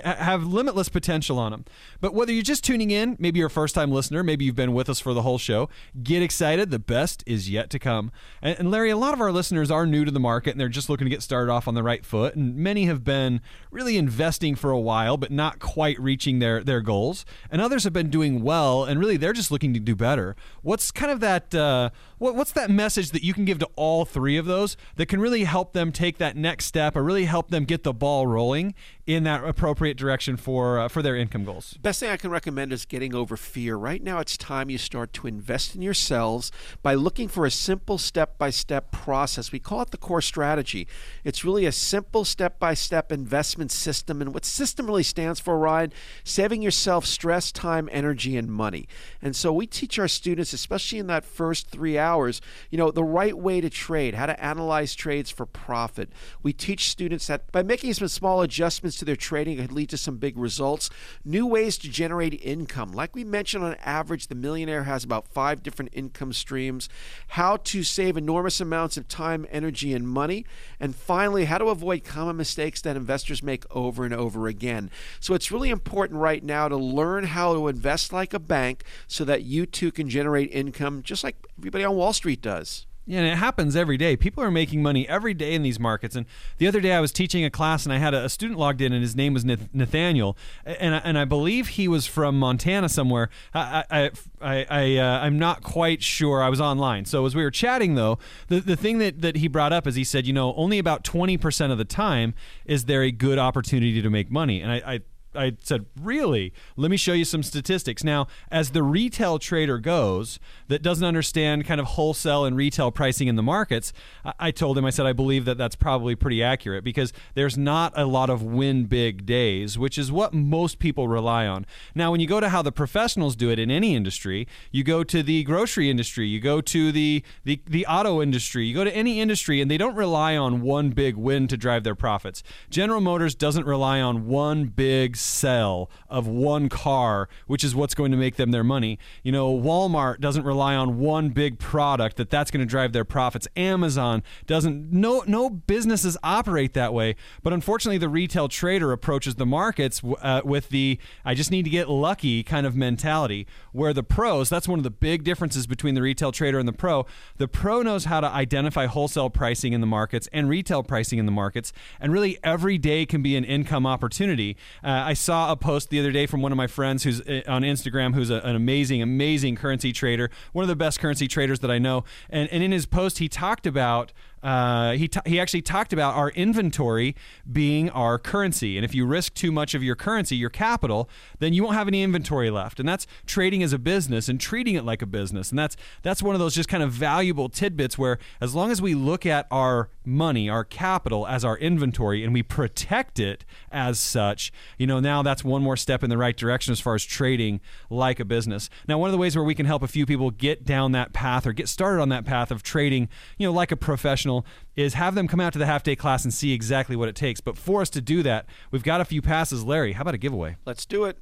have limitless potential on them. But whether you're just tuning in, maybe you're a first time listener, maybe you've been with us for the whole show, get excited. The best is yet to come. And, Larry, a lot of our listeners are new to the market and they're just looking to get started off on the right foot. And many have been really investing for a while, but not quite reaching their, their goals. And others have been doing well and really they're just looking to do better. What's kind of that, uh, what, what's that message that you can give to all three of those that can really help them take that next step or really help them get the ball rolling in that appropriate direction for uh, for their income goals. Best thing I can recommend is getting over fear. Right now, it's time you start to invest in yourselves by looking for a simple step-by-step process. We call it the core strategy. It's really a simple step-by-step investment system, and what system really stands for, Ryan, saving yourself stress, time, energy, and money. And so we teach our students, especially in that first three hours, you know, the right way to trade, how to analyze trades for profit. We teach students that by making some small adjustments to their trading could lead to some big results. New ways to generate income. Like we mentioned, on average, the millionaire has about five different income streams. How to save enormous amounts of time, energy, and money. And finally, how to avoid common mistakes that investors make over and over again. So it's really important right now to learn how to invest like a bank so that you too can generate income just like everybody on Wall Street does. And it happens every day. People are making money every day in these markets. And the other day, I was teaching a class, and I had a, a student logged in, and his name was Nathaniel, and I, and I believe he was from Montana somewhere. I I I, I uh, I'm not quite sure. I was online, so as we were chatting, though, the the thing that that he brought up is he said, you know, only about twenty percent of the time is there a good opportunity to make money, and I, I I said, really? Let me show you some statistics. Now, as the retail trader goes that doesn't understand kind of wholesale and retail pricing in the markets, I told him, I said, I believe that that's probably pretty accurate because there's not a lot of win big days, which is what most people rely on. Now, when you go to how the professionals do it in any industry, you go to the grocery industry, you go to the, the, the auto industry, you go to any industry, and they don't rely on one big win to drive their profits. General Motors doesn't rely on one big sell of one car, which is what's going to make them their money. You know, Walmart doesn't rely on one big product that that's going to drive their profits. Amazon doesn't. No, no businesses operate that way. But unfortunately, the retail trader approaches the markets uh, with the "I just need to get lucky" kind of mentality. Where the pros, that's one of the big differences between the retail trader and the pro. The pro knows how to identify wholesale pricing in the markets and retail pricing in the markets, and really every day can be an income opportunity. Uh, I saw a post the other day from one of my friends who's uh, on Instagram, who's a, an amazing, amazing currency trader, one of the best currency traders that I know. And, and in his post, he talked about uh, he, t- he actually talked about our inventory being our currency. And if you risk too much of your currency, your capital, then you won't have any inventory left. And that's trading as a business and treating it like a business. And that's that's one of those just kind of valuable tidbits where as long as we look at our money, our capital as our inventory and we protect it as such, you know, now that's one more step in the right direction as far as trading like a business. Now, one of the ways where we can help a few people get down that path or get started on that path of trading, you know, like a professional is have them come out to the half day class and see exactly what it takes. But for us to do that, we've got a few passes. Larry, how about a giveaway? Let's do it.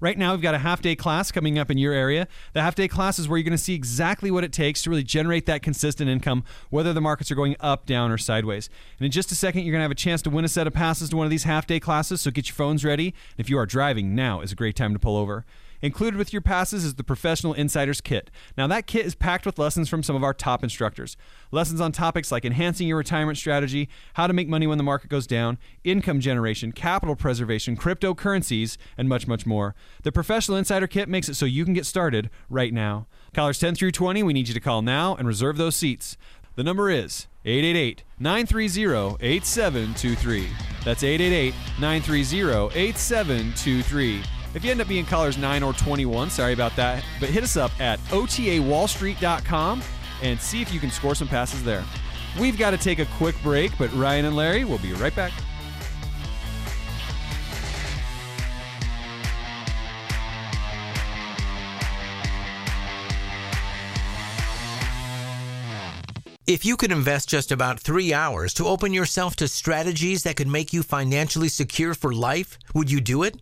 Right now, we've got a half day class coming up in your area. The half day class is where you're going to see exactly what it takes to really generate that consistent income, whether the markets are going up, down, or sideways. And in just a second, you're going to have a chance to win a set of passes to one of these half day classes. So get your phones ready. And if you are driving, now is a great time to pull over. Included with your passes is the Professional Insiders Kit. Now, that kit is packed with lessons from some of our top instructors. Lessons on topics like enhancing your retirement strategy, how to make money when the market goes down, income generation, capital preservation, cryptocurrencies, and much, much more. The Professional Insider Kit makes it so you can get started right now. Callers 10 through 20, we need you to call now and reserve those seats. The number is 888 930 8723. That's 888 930 8723. If you end up being callers 9 or 21, sorry about that, but hit us up at otawallstreet.com and see if you can score some passes there. We've got to take a quick break, but Ryan and Larry will be right back. If you could invest just about three hours to open yourself to strategies that could make you financially secure for life, would you do it?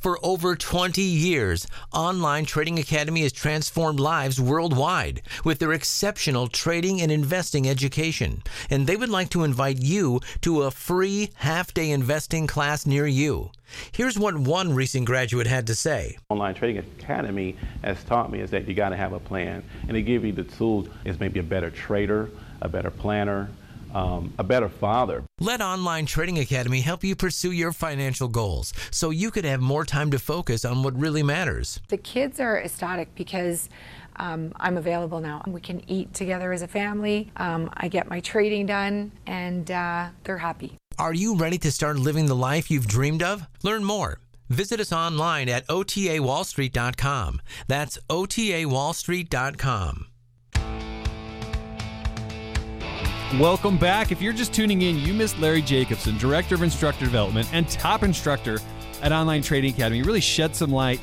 For over 20 years, Online Trading Academy has transformed lives worldwide with their exceptional trading and investing education. And they would like to invite you to a free half day investing class near you. Here's what one recent graduate had to say. Online Trading Academy has taught me is that you got to have a plan and to give you the tools is maybe a better trader, a better planner, um, a better father. Let Online Trading Academy help you pursue your financial goals so you could have more time to focus on what really matters. The kids are ecstatic because um, I'm available now. We can eat together as a family. Um, I get my trading done, and uh, they're happy. Are you ready to start living the life you've dreamed of? Learn more. Visit us online at otawallstreet.com. That's otawallstreet.com. Welcome back. If you're just tuning in, you missed Larry Jacobson, Director of Instructor Development and top instructor at Online Trading Academy. Really shed some light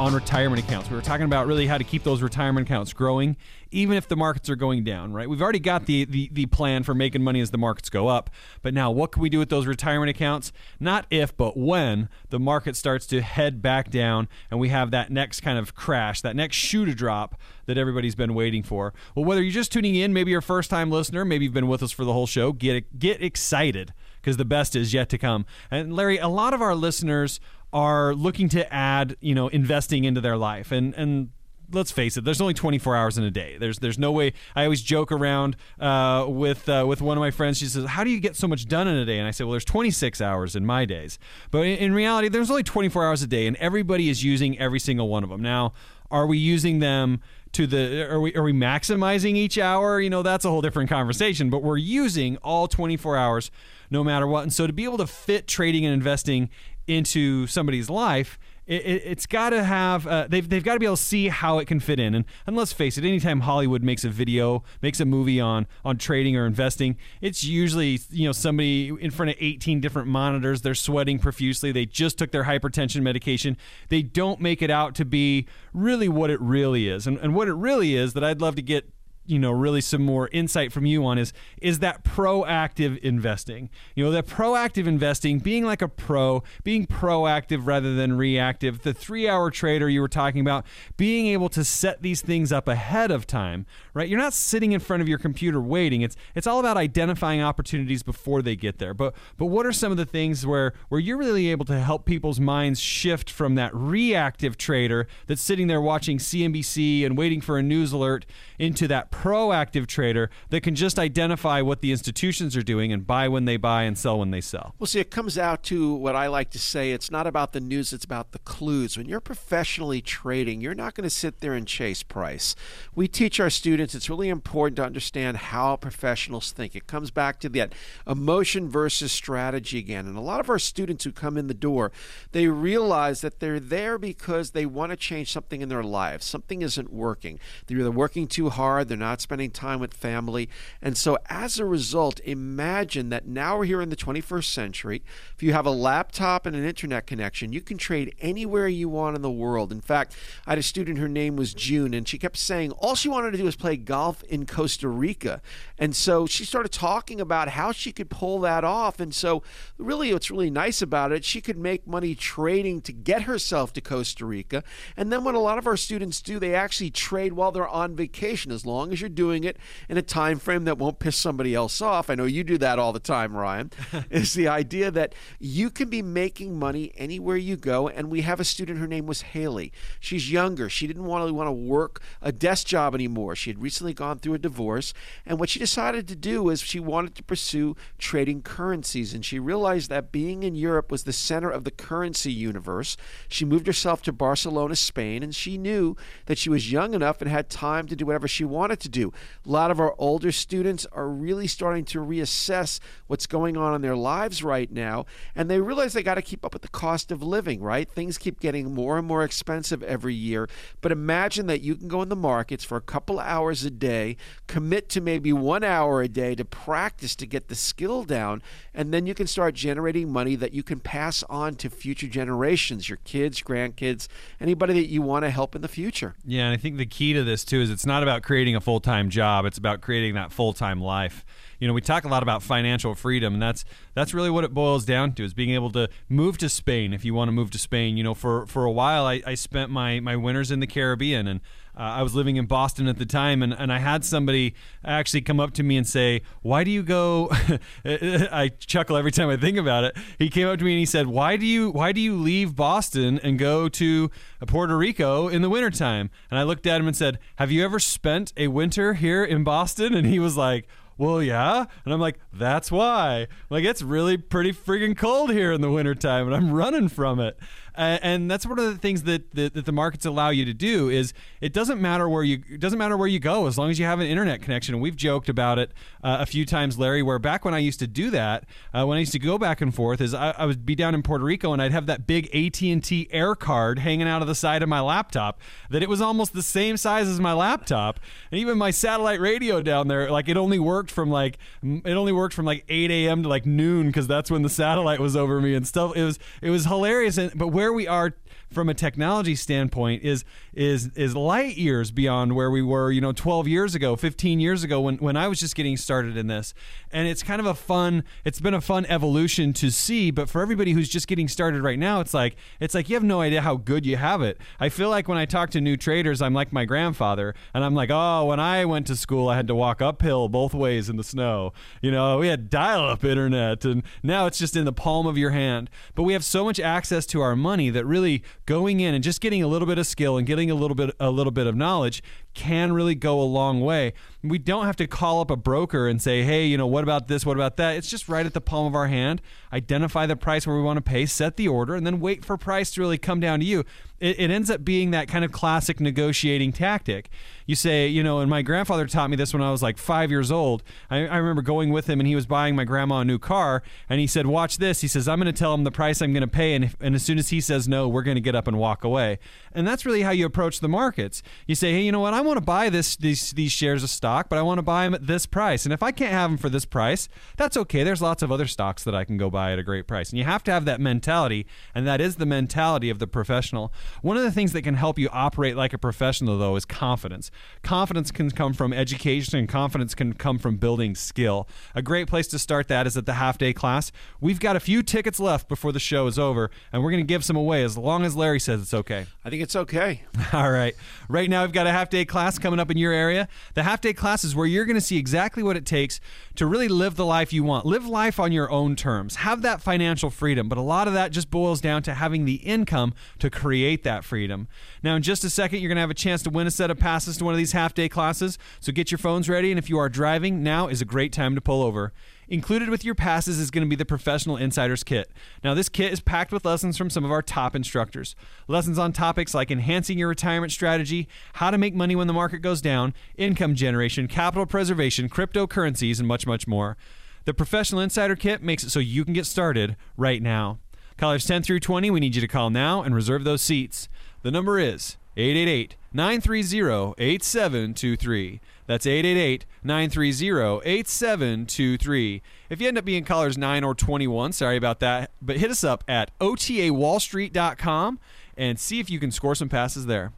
on retirement accounts. We were talking about really how to keep those retirement accounts growing, even if the markets are going down, right? We've already got the, the, the plan for making money as the markets go up. But now, what can we do with those retirement accounts? Not if, but when the market starts to head back down and we have that next kind of crash, that next shoe to drop that everybody's been waiting for. Well, whether you're just tuning in, maybe you're a first time listener, maybe you've been with us for the whole show, get, get excited because the best is yet to come. And Larry, a lot of our listeners are looking to add, you know, investing into their life. And and let's face it, there's only 24 hours in a day. There's there's no way. I always joke around uh, with uh, with one of my friends. She says, "How do you get so much done in a day?" And I say, "Well, there's 26 hours in my days, but in, in reality, there's only 24 hours a day, and everybody is using every single one of them. Now, are we using them?" to the are we are we maximizing each hour you know that's a whole different conversation but we're using all 24 hours no matter what and so to be able to fit trading and investing into somebody's life, it, has it, got to have uh, they've they've got to be able to see how it can fit in. And and let's face it, anytime Hollywood makes a video, makes a movie on on trading or investing, it's usually you know somebody in front of 18 different monitors. They're sweating profusely. They just took their hypertension medication. They don't make it out to be really what it really is. And and what it really is that I'd love to get you know really some more insight from you on is is that proactive investing. You know that proactive investing being like a pro being proactive rather than reactive the three hour trader you were talking about being able to set these things up ahead of time right you're not sitting in front of your computer waiting it's it's all about identifying opportunities before they get there but but what are some of the things where where you're really able to help people's minds shift from that reactive trader that's sitting there watching CNBC and waiting for a news alert into that proactive trader that can just identify what the institutions are doing and buy when they buy and sell when they sell. Well, see, it comes out to what I like to say it's not about the news, it's about the clues. When you're professionally trading, you're not going to sit there and chase price. We teach our students students, it's really important to understand how professionals think. It comes back to that emotion versus strategy again. And a lot of our students who come in the door, they realize that they're there because they want to change something in their lives. Something isn't working. They're either working too hard, they're not spending time with family. And so as a result, imagine that now we're here in the 21st century. If you have a laptop and an internet connection, you can trade anywhere you want in the world. In fact, I had a student, her name was June, and she kept saying all she wanted to do was play golf in Costa Rica. And so she started talking about how she could pull that off. And so, really, what's really nice about it, she could make money trading to get herself to Costa Rica. And then, what a lot of our students do, they actually trade while they're on vacation, as long as you're doing it in a time frame that won't piss somebody else off. I know you do that all the time, Ryan. is the idea that you can be making money anywhere you go. And we have a student, her name was Haley. She's younger. She didn't want to want to work a desk job anymore. She had recently gone through a divorce, and what she decided to do is she wanted to pursue trading currencies, and she realized that being in Europe was the center of the currency universe. She moved herself to Barcelona, Spain, and she knew that she was young enough and had time to do whatever she wanted to do. A lot of our older students are really starting to reassess what's going on in their lives right now, and they realize they got to keep up with the cost of living, right? Things keep getting more and more expensive every year. But imagine that you can go in the markets for a couple hours a day, commit to maybe one hour a day to practice to get the skill down, and then you can start generating money that you can pass on to future generations, your kids, grandkids, anybody that you want to help in the future. Yeah, and I think the key to this too is it's not about creating a full time job; it's about creating that full time life you know we talk a lot about financial freedom and that's that's really what it boils down to is being able to move to Spain if you want to move to Spain you know for for a while I, I spent my my winters in the Caribbean and uh, I was living in Boston at the time, and, and I had somebody actually come up to me and say, Why do you go? I chuckle every time I think about it. He came up to me and he said, Why do you why do you leave Boston and go to Puerto Rico in the wintertime? And I looked at him and said, Have you ever spent a winter here in Boston? And he was like, well, yeah. And I'm like, that's why. Like, it's really pretty freaking cold here in the wintertime, and I'm running from it. Uh, and that's one of the things that, that, that the markets allow you to do is it doesn't matter where you it doesn't matter where you go as long as you have an internet connection. And we've joked about it uh, a few times, Larry. Where back when I used to do that, uh, when I used to go back and forth, is I, I, would be down in Puerto Rico and I'd have that big AT and T Air card hanging out of the side of my laptop. That it was almost the same size as my laptop, and even my satellite radio down there, like it only worked from like it only worked from like 8 a.m. to like noon because that's when the satellite was over me and stuff. It was it was hilarious. And, but where we are from a technology standpoint is is is light years beyond where we were, you know, 12 years ago, 15 years ago when when I was just getting started in this. And it's kind of a fun it's been a fun evolution to see, but for everybody who's just getting started right now, it's like it's like you have no idea how good you have it. I feel like when I talk to new traders, I'm like my grandfather and I'm like, "Oh, when I went to school, I had to walk uphill both ways in the snow. You know, we had dial-up internet and now it's just in the palm of your hand. But we have so much access to our money that really going in and just getting a little bit of skill and getting a little bit a little bit of knowledge can really go a long way. We don't have to call up a broker and say, "Hey, you know, what about this? What about that?" It's just right at the palm of our hand. Identify the price where we want to pay, set the order, and then wait for price to really come down to you. It, it ends up being that kind of classic negotiating tactic. You say, you know, and my grandfather taught me this when I was like five years old. I, I remember going with him and he was buying my grandma a new car, and he said, "Watch this." He says, "I'm going to tell him the price I'm going to pay, and, if, and as soon as he says no, we're going to get up and walk away." And that's really how you approach the markets. You say, "Hey, you know what? I want to buy this these these shares of stock, but I want to buy them at this price. And if I can't have them for this price, that's okay. There's lots of other stocks that I can go buy at a great price." And you have to have that mentality, and that is the mentality of the professional. One of the things that can help you operate like a professional though is confidence. Confidence can come from education and confidence can come from building skill. A great place to start that is at the half day class. We've got a few tickets left before the show is over, and we're going to give some away as long as Larry says it's okay. I think it's okay. All right. Right now, we've got a half day class coming up in your area. The half day class is where you're going to see exactly what it takes to really live the life you want. Live life on your own terms. Have that financial freedom. But a lot of that just boils down to having the income to create that freedom. Now, in just a second, you're going to have a chance to win a set of passes to one of these half day classes. So get your phones ready. And if you are driving, now is a great time to pull over. Included with your passes is going to be the Professional Insiders Kit. Now, this kit is packed with lessons from some of our top instructors. Lessons on topics like enhancing your retirement strategy, how to make money when the market goes down, income generation, capital preservation, cryptocurrencies, and much, much more. The Professional Insider Kit makes it so you can get started right now. Callers 10 through 20, we need you to call now and reserve those seats. The number is 888 930 8723. That's 888 930 8723. If you end up being callers 9 or 21, sorry about that, but hit us up at otawallstreet.com and see if you can score some passes there.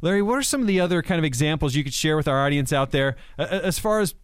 Larry, what are some of the other kind of examples you could share with our audience out there as far as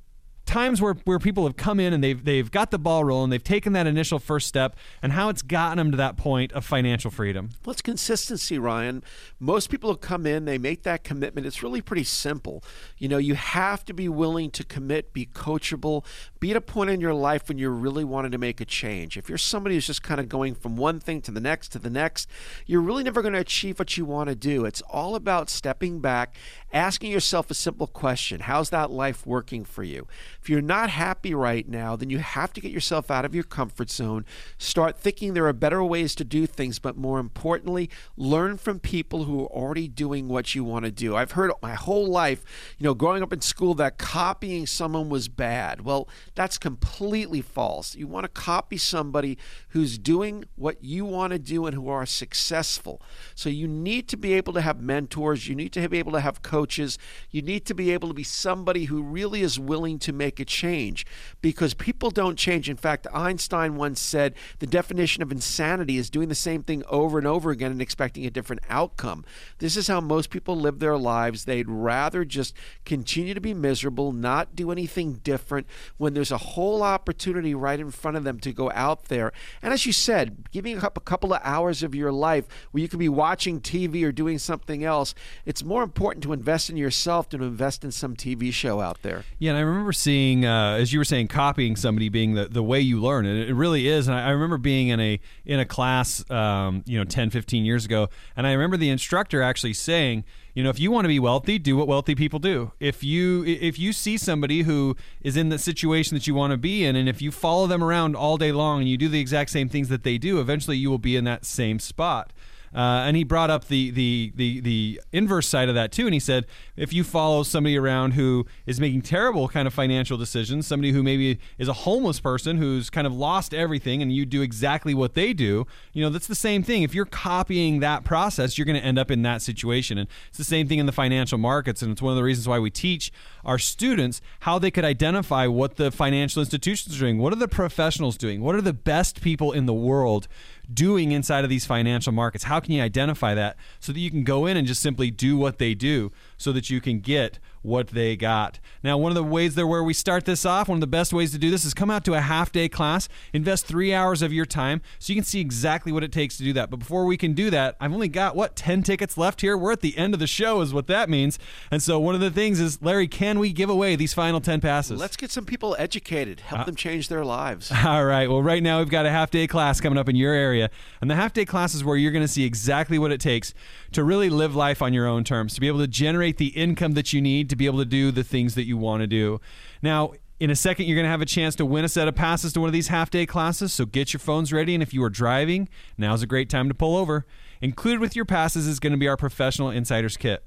times where, where people have come in and they've they've got the ball rolling, they've taken that initial first step, and how it's gotten them to that point of financial freedom. Well, it's consistency, Ryan. Most people who come in, they make that commitment. It's really pretty simple. You know, you have to be willing to commit, be coachable, be at a point in your life when you're really wanting to make a change. If you're somebody who's just kind of going from one thing to the next to the next, you're really never going to achieve what you want to do. It's all about stepping back, asking yourself a simple question How's that life working for you? If you're not happy right now, then you have to get yourself out of your comfort zone. Start thinking there are better ways to do things, but more importantly, learn from people who are already doing what you want to do. I've heard my whole life, you know, growing up in school, that copying someone was bad. Well, that's completely false. You want to copy somebody who's doing what you want to do and who are successful. So you need to be able to have mentors, you need to be able to have coaches, you need to be able to be somebody who really is willing to make a change because people don't change. In fact, Einstein once said the definition of insanity is doing the same thing over and over again and expecting a different outcome. This is how most people live their lives. They'd rather just continue to be miserable, not do anything different when there's a whole opportunity right in front of them to go out there. And as you said, giving up a couple of hours of your life where you could be watching TV or doing something else, it's more important to invest in yourself than to invest in some TV show out there. Yeah, and I remember seeing, uh, as you were saying, copying somebody being the, the way you learn. And it really is. And I, I remember being in a in a class, um, you know, 10, 15 years ago, and I remember the instructor actually saying, you know if you want to be wealthy do what wealthy people do. If you if you see somebody who is in the situation that you want to be in and if you follow them around all day long and you do the exact same things that they do eventually you will be in that same spot uh, and he brought up the, the the the inverse side of that too, and he said if you follow somebody around who is making terrible kind of financial decisions, somebody who maybe is a homeless person who's kind of lost everything, and you do exactly what they do, you know that's the same thing. If you're copying that process, you're going to end up in that situation, and it's the same thing in the financial markets, and it's one of the reasons why we teach our students how they could identify what the financial institutions are doing, what are the professionals doing, what are the best people in the world doing inside of these financial markets? How can you identify that so that you can go in and just simply do what they do so that you can get what they got. Now, one of the ways there where we start this off, one of the best ways to do this is come out to a half day class, invest three hours of your time so you can see exactly what it takes to do that. But before we can do that, I've only got what 10 tickets left here. We're at the end of the show, is what that means. And so one of the things is, Larry, can we give away these final 10 passes? Let's get some people educated, help Uh, them change their lives. All right. Well, right now we've got a half day class coming up in your area. And the half day class is where you're going to see exactly what it takes to really live life on your own terms, to be able to generate the income that you need to be able to do the things that you want to do. Now, in a second, you're going to have a chance to win a set of passes to one of these half day classes. So get your phones ready. And if you are driving, now's a great time to pull over. Included with your passes is going to be our professional insiders kit.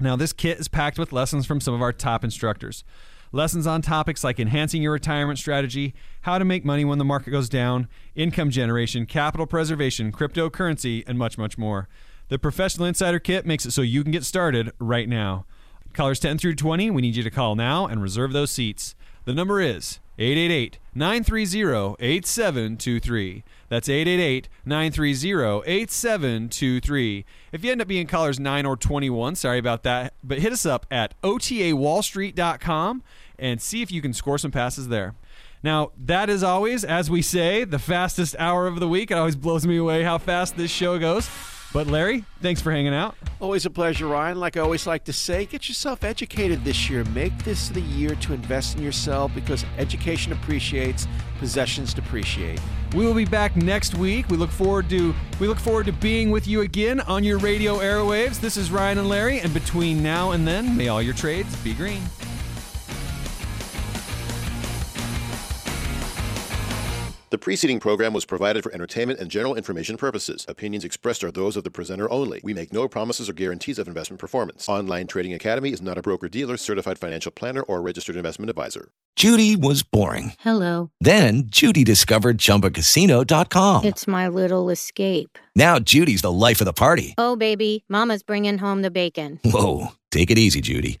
Now, this kit is packed with lessons from some of our top instructors. Lessons on topics like enhancing your retirement strategy, how to make money when the market goes down, income generation, capital preservation, cryptocurrency, and much, much more. The Professional Insider Kit makes it so you can get started right now. Callers 10 through 20, we need you to call now and reserve those seats. The number is 888 930 8723. That's 888 930 8723. If you end up being callers 9 or 21, sorry about that, but hit us up at otawallstreet.com and see if you can score some passes there. Now, that is always, as we say, the fastest hour of the week. It always blows me away how fast this show goes. But Larry, thanks for hanging out. Always a pleasure, Ryan. Like I always like to say, get yourself educated this year. Make this the year to invest in yourself because education appreciates, possessions depreciate. We will be back next week. We look forward to we look forward to being with you again on your radio airwaves. This is Ryan and Larry, and between now and then, may all your trades be green. The preceding program was provided for entertainment and general information purposes. Opinions expressed are those of the presenter only. We make no promises or guarantees of investment performance. Online Trading Academy is not a broker dealer, certified financial planner, or registered investment advisor. Judy was boring. Hello. Then Judy discovered ChumbaCasino.com. It's my little escape. Now Judy's the life of the party. Oh, baby, Mama's bringing home the bacon. Whoa, take it easy, Judy.